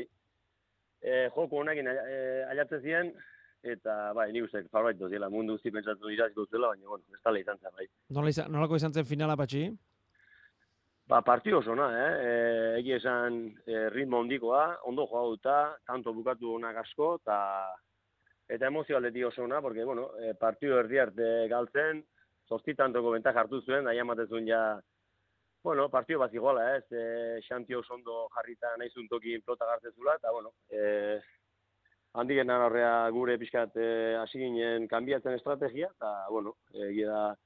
E, joko honekin e, ailatzen ziren, eta bai, ni uste favorito ziela, mundu guzti pentsatu iraziko zela, baina, bueno, ez tala izan zen, bai. Nola izan, nolako izan zen finala, Patxi? Ba, partidu oso na, eh? E, egi esan e, ritmo hondikoa, ondo joa duta, tanto bukatu onak asko, eta eta emozio aldetik oso ona, porque, bueno, e, partidu erdi arte galtzen, zortzi tantoko bentak hartu zuen, daia ematen ja, bueno, partidu bat iguala, ez, e, xanti oso ondo jarrita nahi toki pelota gartzen zula, eta, bueno, e, handik horrea gure pixkat e, hasi ginen kanbiatzen estrategia, eta, bueno, egia da,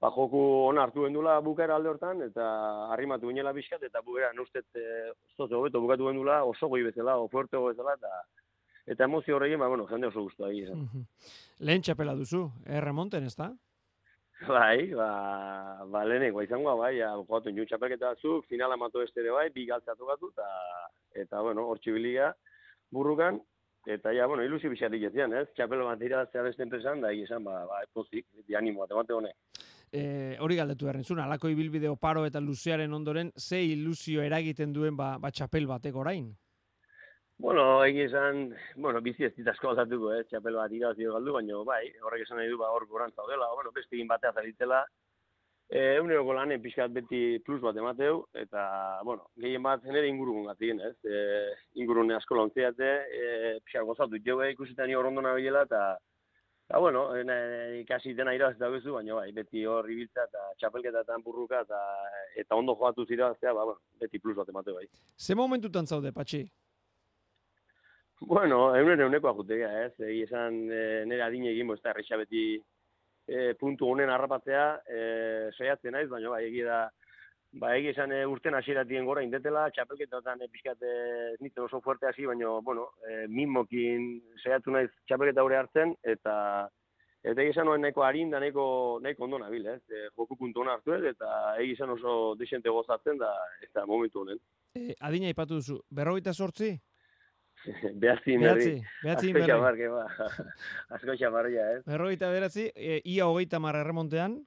ba, joku ona hartu gendula bukera alde hortan, eta harrimatu ginela pixkat, eta bukera nustet e, zozo hobeto bukatu gendula oso goi bezala, o fuerte bezala, eta eta emozio horrekin, ba, bueno, jende oso guztua egia esan. Mhm. Lehen txapela duzu, erremonten, ez da? Bai, ba, ba leheneko izango, bai, ja, jugatu nio txapelketa batzuk, finala matu beste ere bai, bi galtzatu gatu, eta, eta, bueno, hor txibiliga burrukan, eta, ja, bueno, ilusio bixatik ez ez, txapelo bat dira zea beste enpresan, da, egia esan, ba, ba, pozik, di animo, bat emate honek. E, hori galdetu zuen, alako ibilbide oparo eta luzearen ondoren, ze ilusio eragiten duen ba, ba txapel batek orain? Bueno, egia esan, bueno, bizi ez ditazko gozatuko, eh, txapel bat irabazi galdu, baina bai, horrek esan nahi du, ba, hor goran zaudela, bueno, beste egin batea zaritzela, e, eguneroko lanen pixkat beti plus bat emateu, eta, bueno, gehien bat zenere ingurugun gatzien, ez, e, ingurune asko launtziate, e, pixkat gozatu jo, eh, ikusitan ni hor ondo nabilela, eta, eta, bueno, e, ikasi dena irabaz eta bezu, baina bai, beti hor ibiltza eta txapelketatan burruka, eta, eta ondo jogatu zirabaztea, ba, bueno, beti plus bat emateu bai. Ze momentutan zaude, Patxi? Bueno, egunero eunekoa jutegea, ez? Egi esan e, nire adine egin, da, erresa beti e, puntu honen harrapatzea, e, saiatzen naiz, baina bai, egi da, ba, egi esan e, urten hasieratien gora indetela, txapelketatan e, pixkat ez nintzen oso fuerte hasi, baina, bueno, e, mimokin saiatu naiz txapelketa hori hartzen, eta eta egi esan noen nahiko harin da nahiko, nahiko ondo nabil, ez? E, joku puntu hona hartu ez, eta egi esan oso desente gozatzen da, eta momentu honen. E, adina ipatu duzu, berrogeita sortzi? Behatzi, Behatzi, behatzi Asko berri. xamarke, ba. Asko xamarria, ez? Berrogeita beratzi, e, ia hogeita marra erremontean,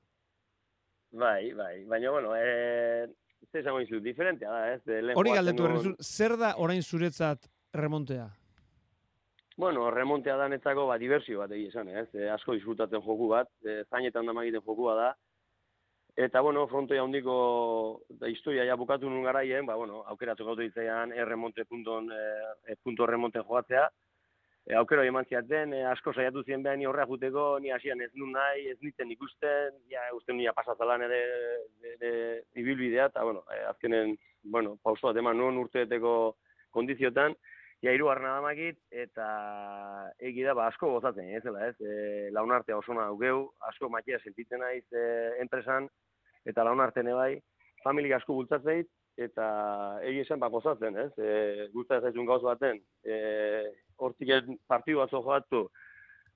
Bai, bai, baina, bueno, eh, ze esango izu, diferentea da, ez? Hori galdetu berrizun, zer da orain zuretzat remontea? Bueno, remontea da netzako, ba, diversio bat egia esan, ez? E, asko disfrutatzen joku bat, e, zainetan da magiten jokua da. Eta, bueno, frontoia handiko da historia ja bukatu nun garaien, ba, bueno, aukeratu gautu ditzaian erremonte punton, e, punto remonten jogatzea. E, aukero eman ziaten, e, asko saiatu zien behar ni horrea juteko, ni hasian ez nun nahi, ez nintzen ikusten, ja, uste nia pasatzalan ere, ibilbidea, eta, bueno, e, azkenen, bueno, pauso bat eman nuen urteeteko kondiziotan, ja, hiru damakit, eta egi da, ba, asko gozatzen, ez dela, ez? E, launartea oso na daukeu, asko makia sentitzen naiz e, enpresan, eta launartene bai, familia asko bultzatzeit, eta egi esan ba gozatzen, ez? E, gustatzen zaizun gauz baten, e, hortik ez partidu batzu joatu,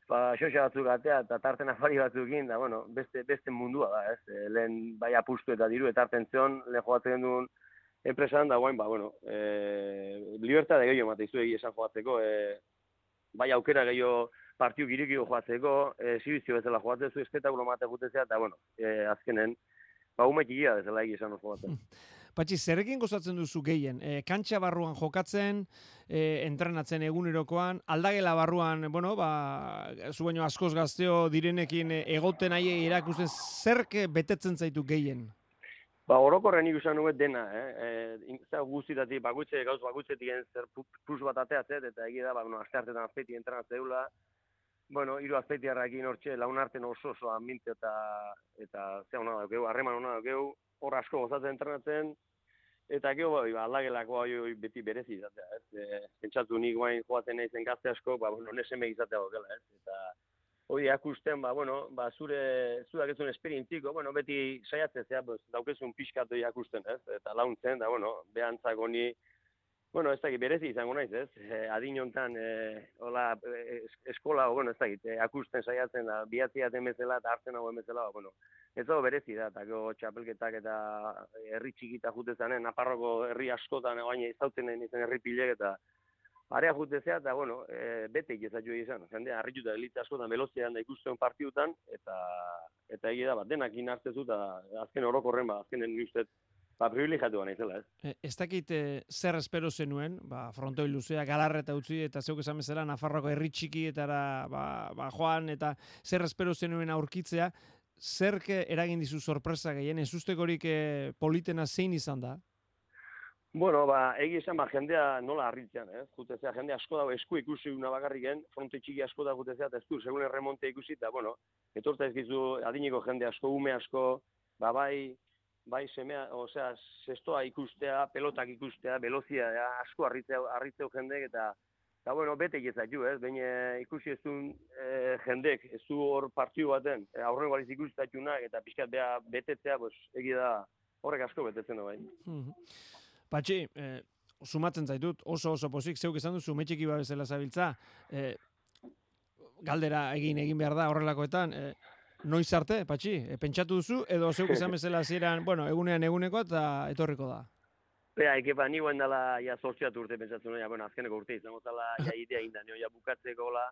ba, xoxa batzuk atea, eta tarten afari batzukin, da, bueno, beste, beste mundua da, ez? E, lehen bai apustu eta diru, eta hartzen zion, lehen joatzen duen enpresan, da guain, ba, bueno, e, libertade gehiago emate izu egia esan joatzeko, e, bai aukera gehiago partiu girikio joatzeko, e, zibizio bezala joatzezu, espetakulo mate gutezea, eta, bueno, e, azkenen, ba, umek egia bezala egia esan joatzen. Patxi, zerrekin gozatzen duzu gehien? E, kantxa barruan jokatzen, e, entrenatzen egunerokoan, aldagela barruan, bueno, ba, zu baino askoz gazteo direnekin e, egoten aie irakusten, zerk betetzen zaitu gehien? Ba, orokorren ikusten nuen dena, eh? E, Inza guztitatik, bakutze, gauz bakutzetik zer plus bat ateatzet, eta egia da, ba, bueno, aste hartetan azpeiti entrenatzeula, bueno, hiru azpeitiarrakin hortxe launarten oso oso ambiente eta eta ze ona daukeu, harreman ona daukeu, hor asko gozatzen entrenatzen, eta gero bai, ba, aldagelako bai, beti berezi izatea, ez? E, pentsatu nik guain joaten naizen gazte asko, ba, bueno, neseme izatea daukela, ez? Eta hori akusten, ba, bueno, ba, zure, zurak ezun esperientziko, bueno, beti saiatzea, zea, pues, daukezun pixkatu akusten, ez? Eta launtzen, da, bueno, behantzako ni, Bueno, ez dakit, berezi izango naiz, ez? E, adin hontan, e, hola, e, es- eskola, bueno, ez dakit, e, akusten saiatzen da, bihatzi jaten bezala, eta hartzen hauen bezala, ba, bueno, ez dago berezi da, eta gero txapelketak eta herri txikita jute zanen, Naparroko herri askotan, baina izautzen nahi nintzen herri pilek, eta area jute zea, eta, bueno, e, bete ikizatu izan, jende, harrituta elitza askotan, velozian da ikusten partidutan, eta, eta egia da, bat, denak inartzezu, eta azken orokorren, ba, azkenen nik uste, ba, privilegiatua naizela, ez? E, ez dakit e, zer espero zenuen, ba, frontoi luzea, galarreta utzi eta zeuk esan bezala Nafarroako herri txikietara ba, ba, joan eta zer espero zenuen aurkitzea, zerk eragin dizu sorpresa gehien, ez ustekorik e, politena zein izan da? Bueno, ba, egi esan, ba, jendea nola harritzean, ez? Jutezea, jende asko dago esku ikusi una bakarriken, fronte txiki asko da jutezea, eta ez du, segun erremonte ikusi, eta, bueno, etorta ez gizu adineko jende asko, ume asko, ba, bai, bai semea, osea, zestoa ikustea, pelotak ikustea, velozia, ja, asko harritzeu, harritzeu jendek, eta, eta, bueno, bete gezaitu, ez? Baina ikusi ez e, jendek, ez du hor partiu baten, e, aurrengo aliz ikustatunak, eta pixkat bea betetzea, pues, egi da, horrek asko betetzen da, bai. Mhm. Patxi, eh, sumatzen zaitut, oso oso pozik, zeuk esan duzu, metxeki babezela zabiltza, eh, galdera egin egin behar da horrelakoetan, eh, noiz arte, Patxi, eh, pentsatu duzu, edo zeuk esan bezala hasieran, bueno, egunean eguneko eta etorriko da. Bea, ekepa, ni guen dela, ja, sortziat urte pentsatzen, ja, bueno, azkeneko urte izango zala, ja, idea inda, nio, ja, bukatzeko, la,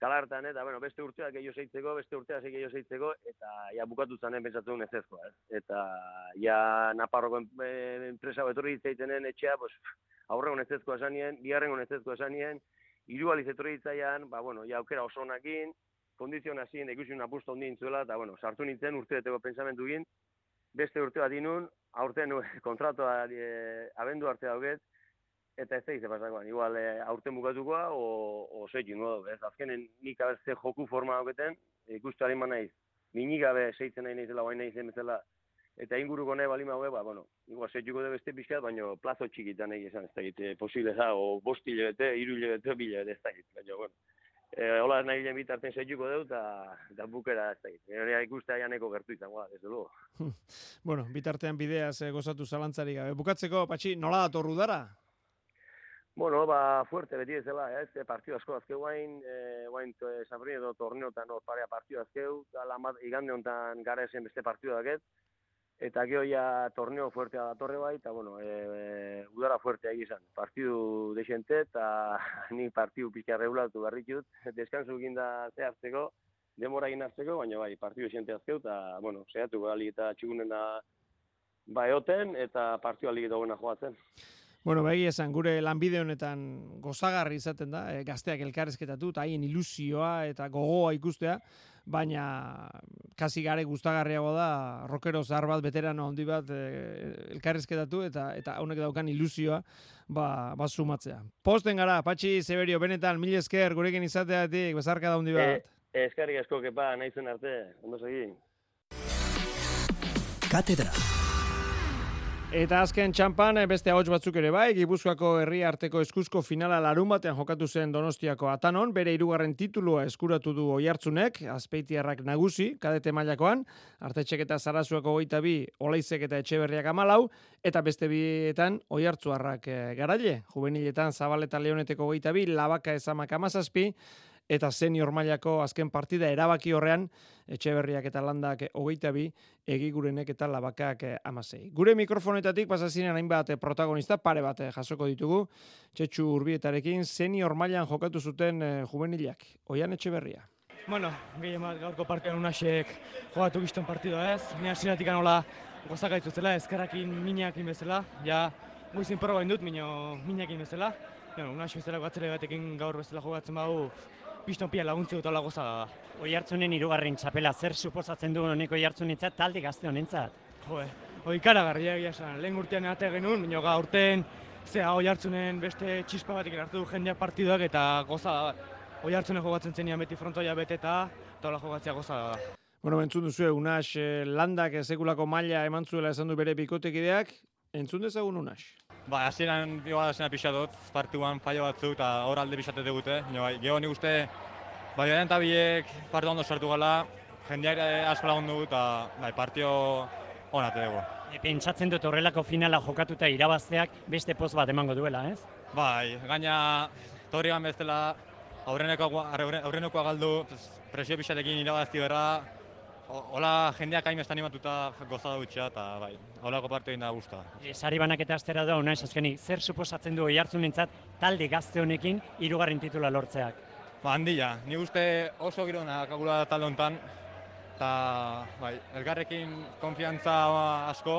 kalartan, eta, bueno, beste urtea gehiago zeitzeko, beste urtea gehiago zeitzeko, eta, ja, bukatu zanen pentsatzen ez ezkoa, ez? Eta, ja, Naparroko eh, enpresa etorri ditzaitenen etxea, pues, aurrengo ez ezkoa esanien, bigarrengo ez ezkoa esanien, hiru aliz etorri ditzaian, ba, bueno, ja, aukera oso onakin, kondizion hasien, ikusi una pusto ondin zuela, eta, bueno, sartu nintzen urte beteko pensamentu egin, beste urte bat inun, aurten kontratua e, abendu arte dauget, eta ez da pasakoan, igual e, aurten bukatukoa, o, o zeitin, no, ez, azkenen nik abezte joku forma dauketen, ikustu harin naiz, minik gabe zeitzen nahi naizela, baina naizen bezala, eta inguruko nahi bali maue, ba, bueno, igual zeituko de beste pixkat, baina plazo txikitan esan, ez da egite, posible da, o bost hilabete, hiru hilabete, bi hilabete, ez da egite, baina, bueno, e, hola nahi bilen bitarten zeituko deu, eta, bukera ez da egite, Nire ikustea janeko gertu izango da, desde luego. Bueno, bitartean bideaz eh, gozatu zalantzari gabe. Bukatzeko, Patxi, nola dator udara? Bueno, ba, fuerte beti ezela, ez, e, partio asko azkeu guain, e, guain e, San Fernando torneotan hor parea partio azkeu, ala igande hontan gara esen beste partio daket, eta gero ja torneo fuertea datorre bai, eta bueno, e, e, udara fuertea egizan. Partidu desente, eta ni partidu pixka regulatu barritut, deskansu ginda ze hartzeko, demora egin hartzeko, baina bai, partidu desente azkeu, eta, bueno, seiatu gali eta txigunen da, ba, eoten, eta partidu alik eta buena joatzen. Bueno, ba, egia esan, gure lanbide honetan gozagarri izaten da, e, gazteak elkarrezketatu, eta haien ilusioa eta gogoa ikustea, baina kasi gare gustagarriago da rockero zahar bat, veterano handi bat e, elkarrezketatu eta eta honek daukan ilusioa ba, ba sumatzea. Posten gara, Patxi Severio, benetan, mil esker gurekin izateatik, bezarka da handi bat. E, eskarrik asko kepa, naizen arte, ondo segi. Katedra. Eta azken txampan eh, beste ahots batzuk ere bai, Gipuzkoako herri arteko eskuzko finala larun batean jokatu zen Donostiako Atanon, bere hirugarren titulua eskuratu du Oihartzunek, Azpeitiarrak nagusi, kadete mailakoan, Artetxek eta Sarasuako goita bi, Olaizek eta Etxeberriak amalau, eta beste bietan Oihartzuarrak eh, garaile, juveniletan Zabaleta Leoneteko goita bi, Labaka ezamak amazazpi, eta senior mailako azken partida erabaki horrean Etxeberriak eta Landak hogeita bi, egigurenek eta labakak eh, amasei. Gure mikrofonetatik pasazinen hainbat eh, protagonista pare bat eh, jasoko ditugu, txetxu urbietarekin senior mailan jokatu zuten juvenilak. Oian Etxeberria. Bueno, gehien gaurko partidan unasek jogatu gizton partidua ez. Ni hasieratik anola gozak zela, ezkerrakin minakin bezala. Ja, guizin proba indut, mino minakin bezala. Ja, unas bezala gatzele batekin gaur bezala jogatzen bau, piston pia laguntzi dut goza da. Oi hartzunen irugarren txapela, zer suposatzen du honeko oi hartzunentzat, talde gazte honentzat? Jo, oi karagarria egia esan. Lehen urtean ate genuen, baina ga urten zea oi hartzunen beste txispa batekin hartu du jendeak partiduak eta goza da. Oi hartzunen jogatzen zenian beti frontoia beteta, eta hola jogatzea goza da. Bueno, entzun duzu Unas eh, landak sekulako maila eman zuela esan du bere bikotekideak, entzun dezagun Unas. Ba, hasieran igual hasieran pixa dut, partiduan fallo batzu eta hor alde pixate dugute. Bai, gero nik uste, bai, eta biek partidu ondo sartu gala, jendeak asko lagundu eta bai, partio onate dugu. E, pentsatzen dut horrelako finala jokatuta irabazteak beste poz bat emango duela, ez? Bai, gaina torrian bezala aurreneko aurrenekoa galdu, pues, presio pixatekin irabazti berra, hola jendeak hain animatuta gozada dutxea, eta bai, holako parte egin da guzta. E, sari banaketa astera da, naiz azkenik, zer suposatzen du oihartzunentzat talde gazte honekin hirugarren titula lortzeak? Ba, handia, ni uste oso giro nakagula talde honetan, eta bai, elgarrekin konfiantza asko,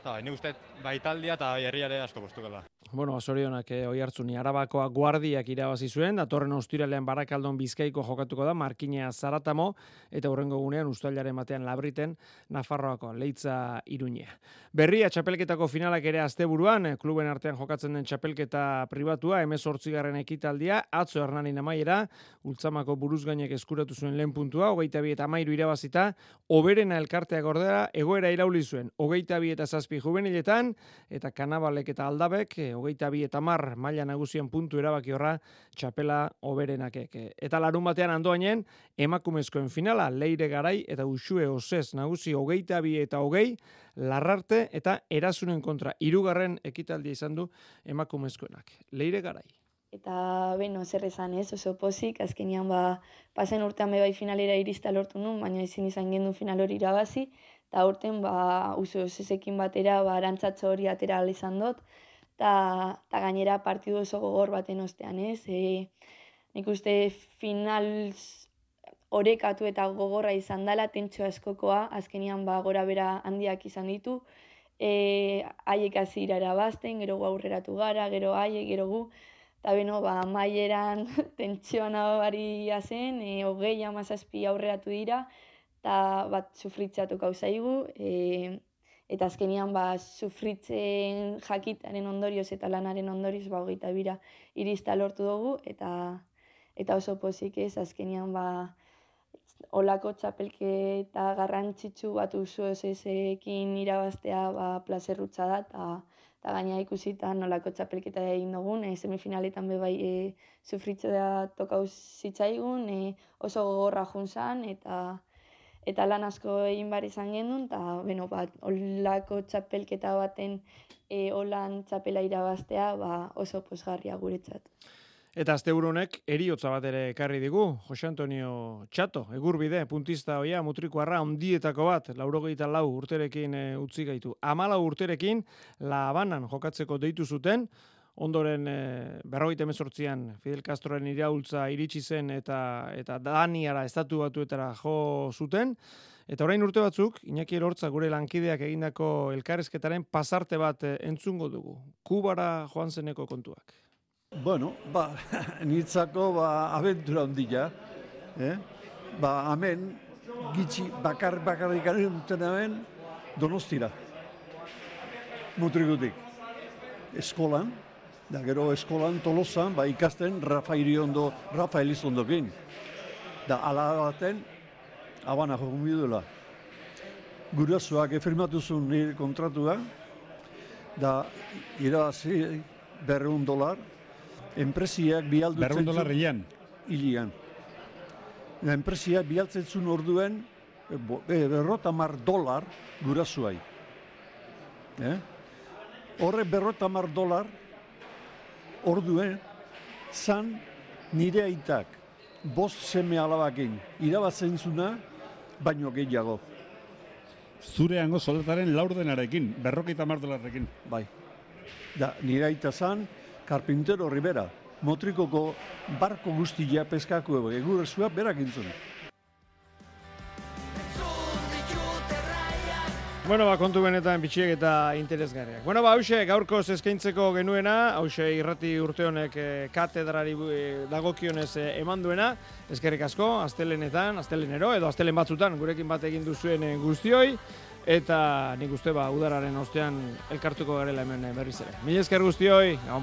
eta bai, ni uste bai taldia eta herriare asko postukela. Bueno, zorionak eh, oi hartzuni, Arabakoa guardiak irabazi zuen, datorren ostiralean barakaldon bizkaiko jokatuko da, Markinea Zaratamo, eta hurrengo gunean ustailaren batean labriten, Nafarroako leitza iruñea. Berria txapelketako finalak ere asteburuan, eh, kluben artean jokatzen den txapelketa pribatua, garren ekitaldia, atzo hernanin amaiera, ultzamako buruzgainek eskuratu zuen lehen puntua, hogeita bi eta amairu irabazita, oberena elkartea gordera, egoera irauli zuen, hogeita bi eta zazpi juveniletan, eta kanabalek eta aldabek, eh, hogeita bi eta mar maila nagusien puntu erabaki horra txapela oberenakek. Eta larun batean andoainen, emakumezkoen finala, leire garai eta usue osez nagusi hogeita bi eta hogei, larrarte eta erasunen kontra hirugarren ekitaldia izan du emakumezkoenak. Leire garai. Eta, beno, zer esan ez, oso pozik, azkenean ba, pasen urtean bai finalera irista lortu nun, baina ezin izan gendu final hori irabazi, eta urten, ba, uso zezekin batera, ba, arantzatxo hori atera izan dut, eta ta gainera partidu oso gogor baten ostean, ez? E, nik uste final orekatu eta gogorra izan dela, tentxo askokoa, azkenean ba, gora bera handiak izan ditu, e, haiek hasi irabazten, gero gu aurreratu gara, gero haiek, gero gu, eta beno, ba, maieran tentsioan abaria zen, e, hogei amazazpi aurreratu dira, eta bat sufritzatu zaigu, e, eta azkenian ba, sufritzen jakitaren ondorioz eta lanaren ondorioz ba, hogeita bira irista lortu dugu, eta, eta oso pozik ez, azkenian ba, olako txapelketa garrantzitsu bat usu ezekin irabaztea ba, plazerrutza da, eta eta gaina ikusita nolako txapelketa egin dugun, e, semifinaletan be bai e, sufritzea tokau zitzaigun, e, oso gogorra jun zan, eta eta lan asko egin bar izan genuen, eta beno, bat, olako txapelketa baten e, holan txapela irabaztea ba, oso posgarria guretzat. Eta asteburu honek eriotza bat ere ekarri digu, Jose Antonio Txato, egurbide, puntista hoia, mutrikuarra, ondietako bat, laurogeita lau urterekin e, utzi gaitu. Amalau urterekin, La Habanan jokatzeko deitu zuten, ondoren e, berrogeita emezortzian Fidel Castroren iraultza iritsi zen eta eta Daniara estatu batuetara jo zuten, Eta orain urte batzuk, Iñaki Elortza gure lankideak egindako elkarrezketaren pasarte bat eh, entzungo dugu. Kubara joan zeneko kontuak. Bueno, ba, nitzako ba, abentura ondila. Eh? Ba, hemen, gitxi bakar bakarrik duten hemen, donostira. Mutrikutik. Eskolan, da gero eskolan tolosan, ba, ikasten Rafa Iriondo, Rafa Elizondokin. Da, ala baten, abana jokun bidula. Gurasoak efirmatu zuen nire kontratua, da, irabazi berreun dolar, enpresiak bialdutzen Berrehun dolar zuen- hilean? Hilian. Da, enpresiak bialtzen zuen orduen, e, bo- e, berrota mar dolar gurasoai. Eh? Horre berrota mar dolar orduen, zan nire aitak, bost seme alabakin, irabatzen zuna, baino gehiago. Zure hango soldataren laurdenarekin, berrokeita mar dolarrekin. Bai. Da, nire aita zan, Carpintero Rivera, motrikoko barko guztia peskako egurezua berak intzun. Bueno, ba, kontu benetan bitxiek eta interesgarriak. Bueno, ba, hause, gaurko eskaintzeko genuena, hause irrati urte honek eh, katedrari eh, dagokionez eh, eman duena, eskerrik asko, astelenetan, astelenero, edo astelen batzutan, gurekin bat egin duzuen guztioi, eta nik uste ba, udararen ostean elkartuko garela hemen berriz ere. Mila esker guztioi, gau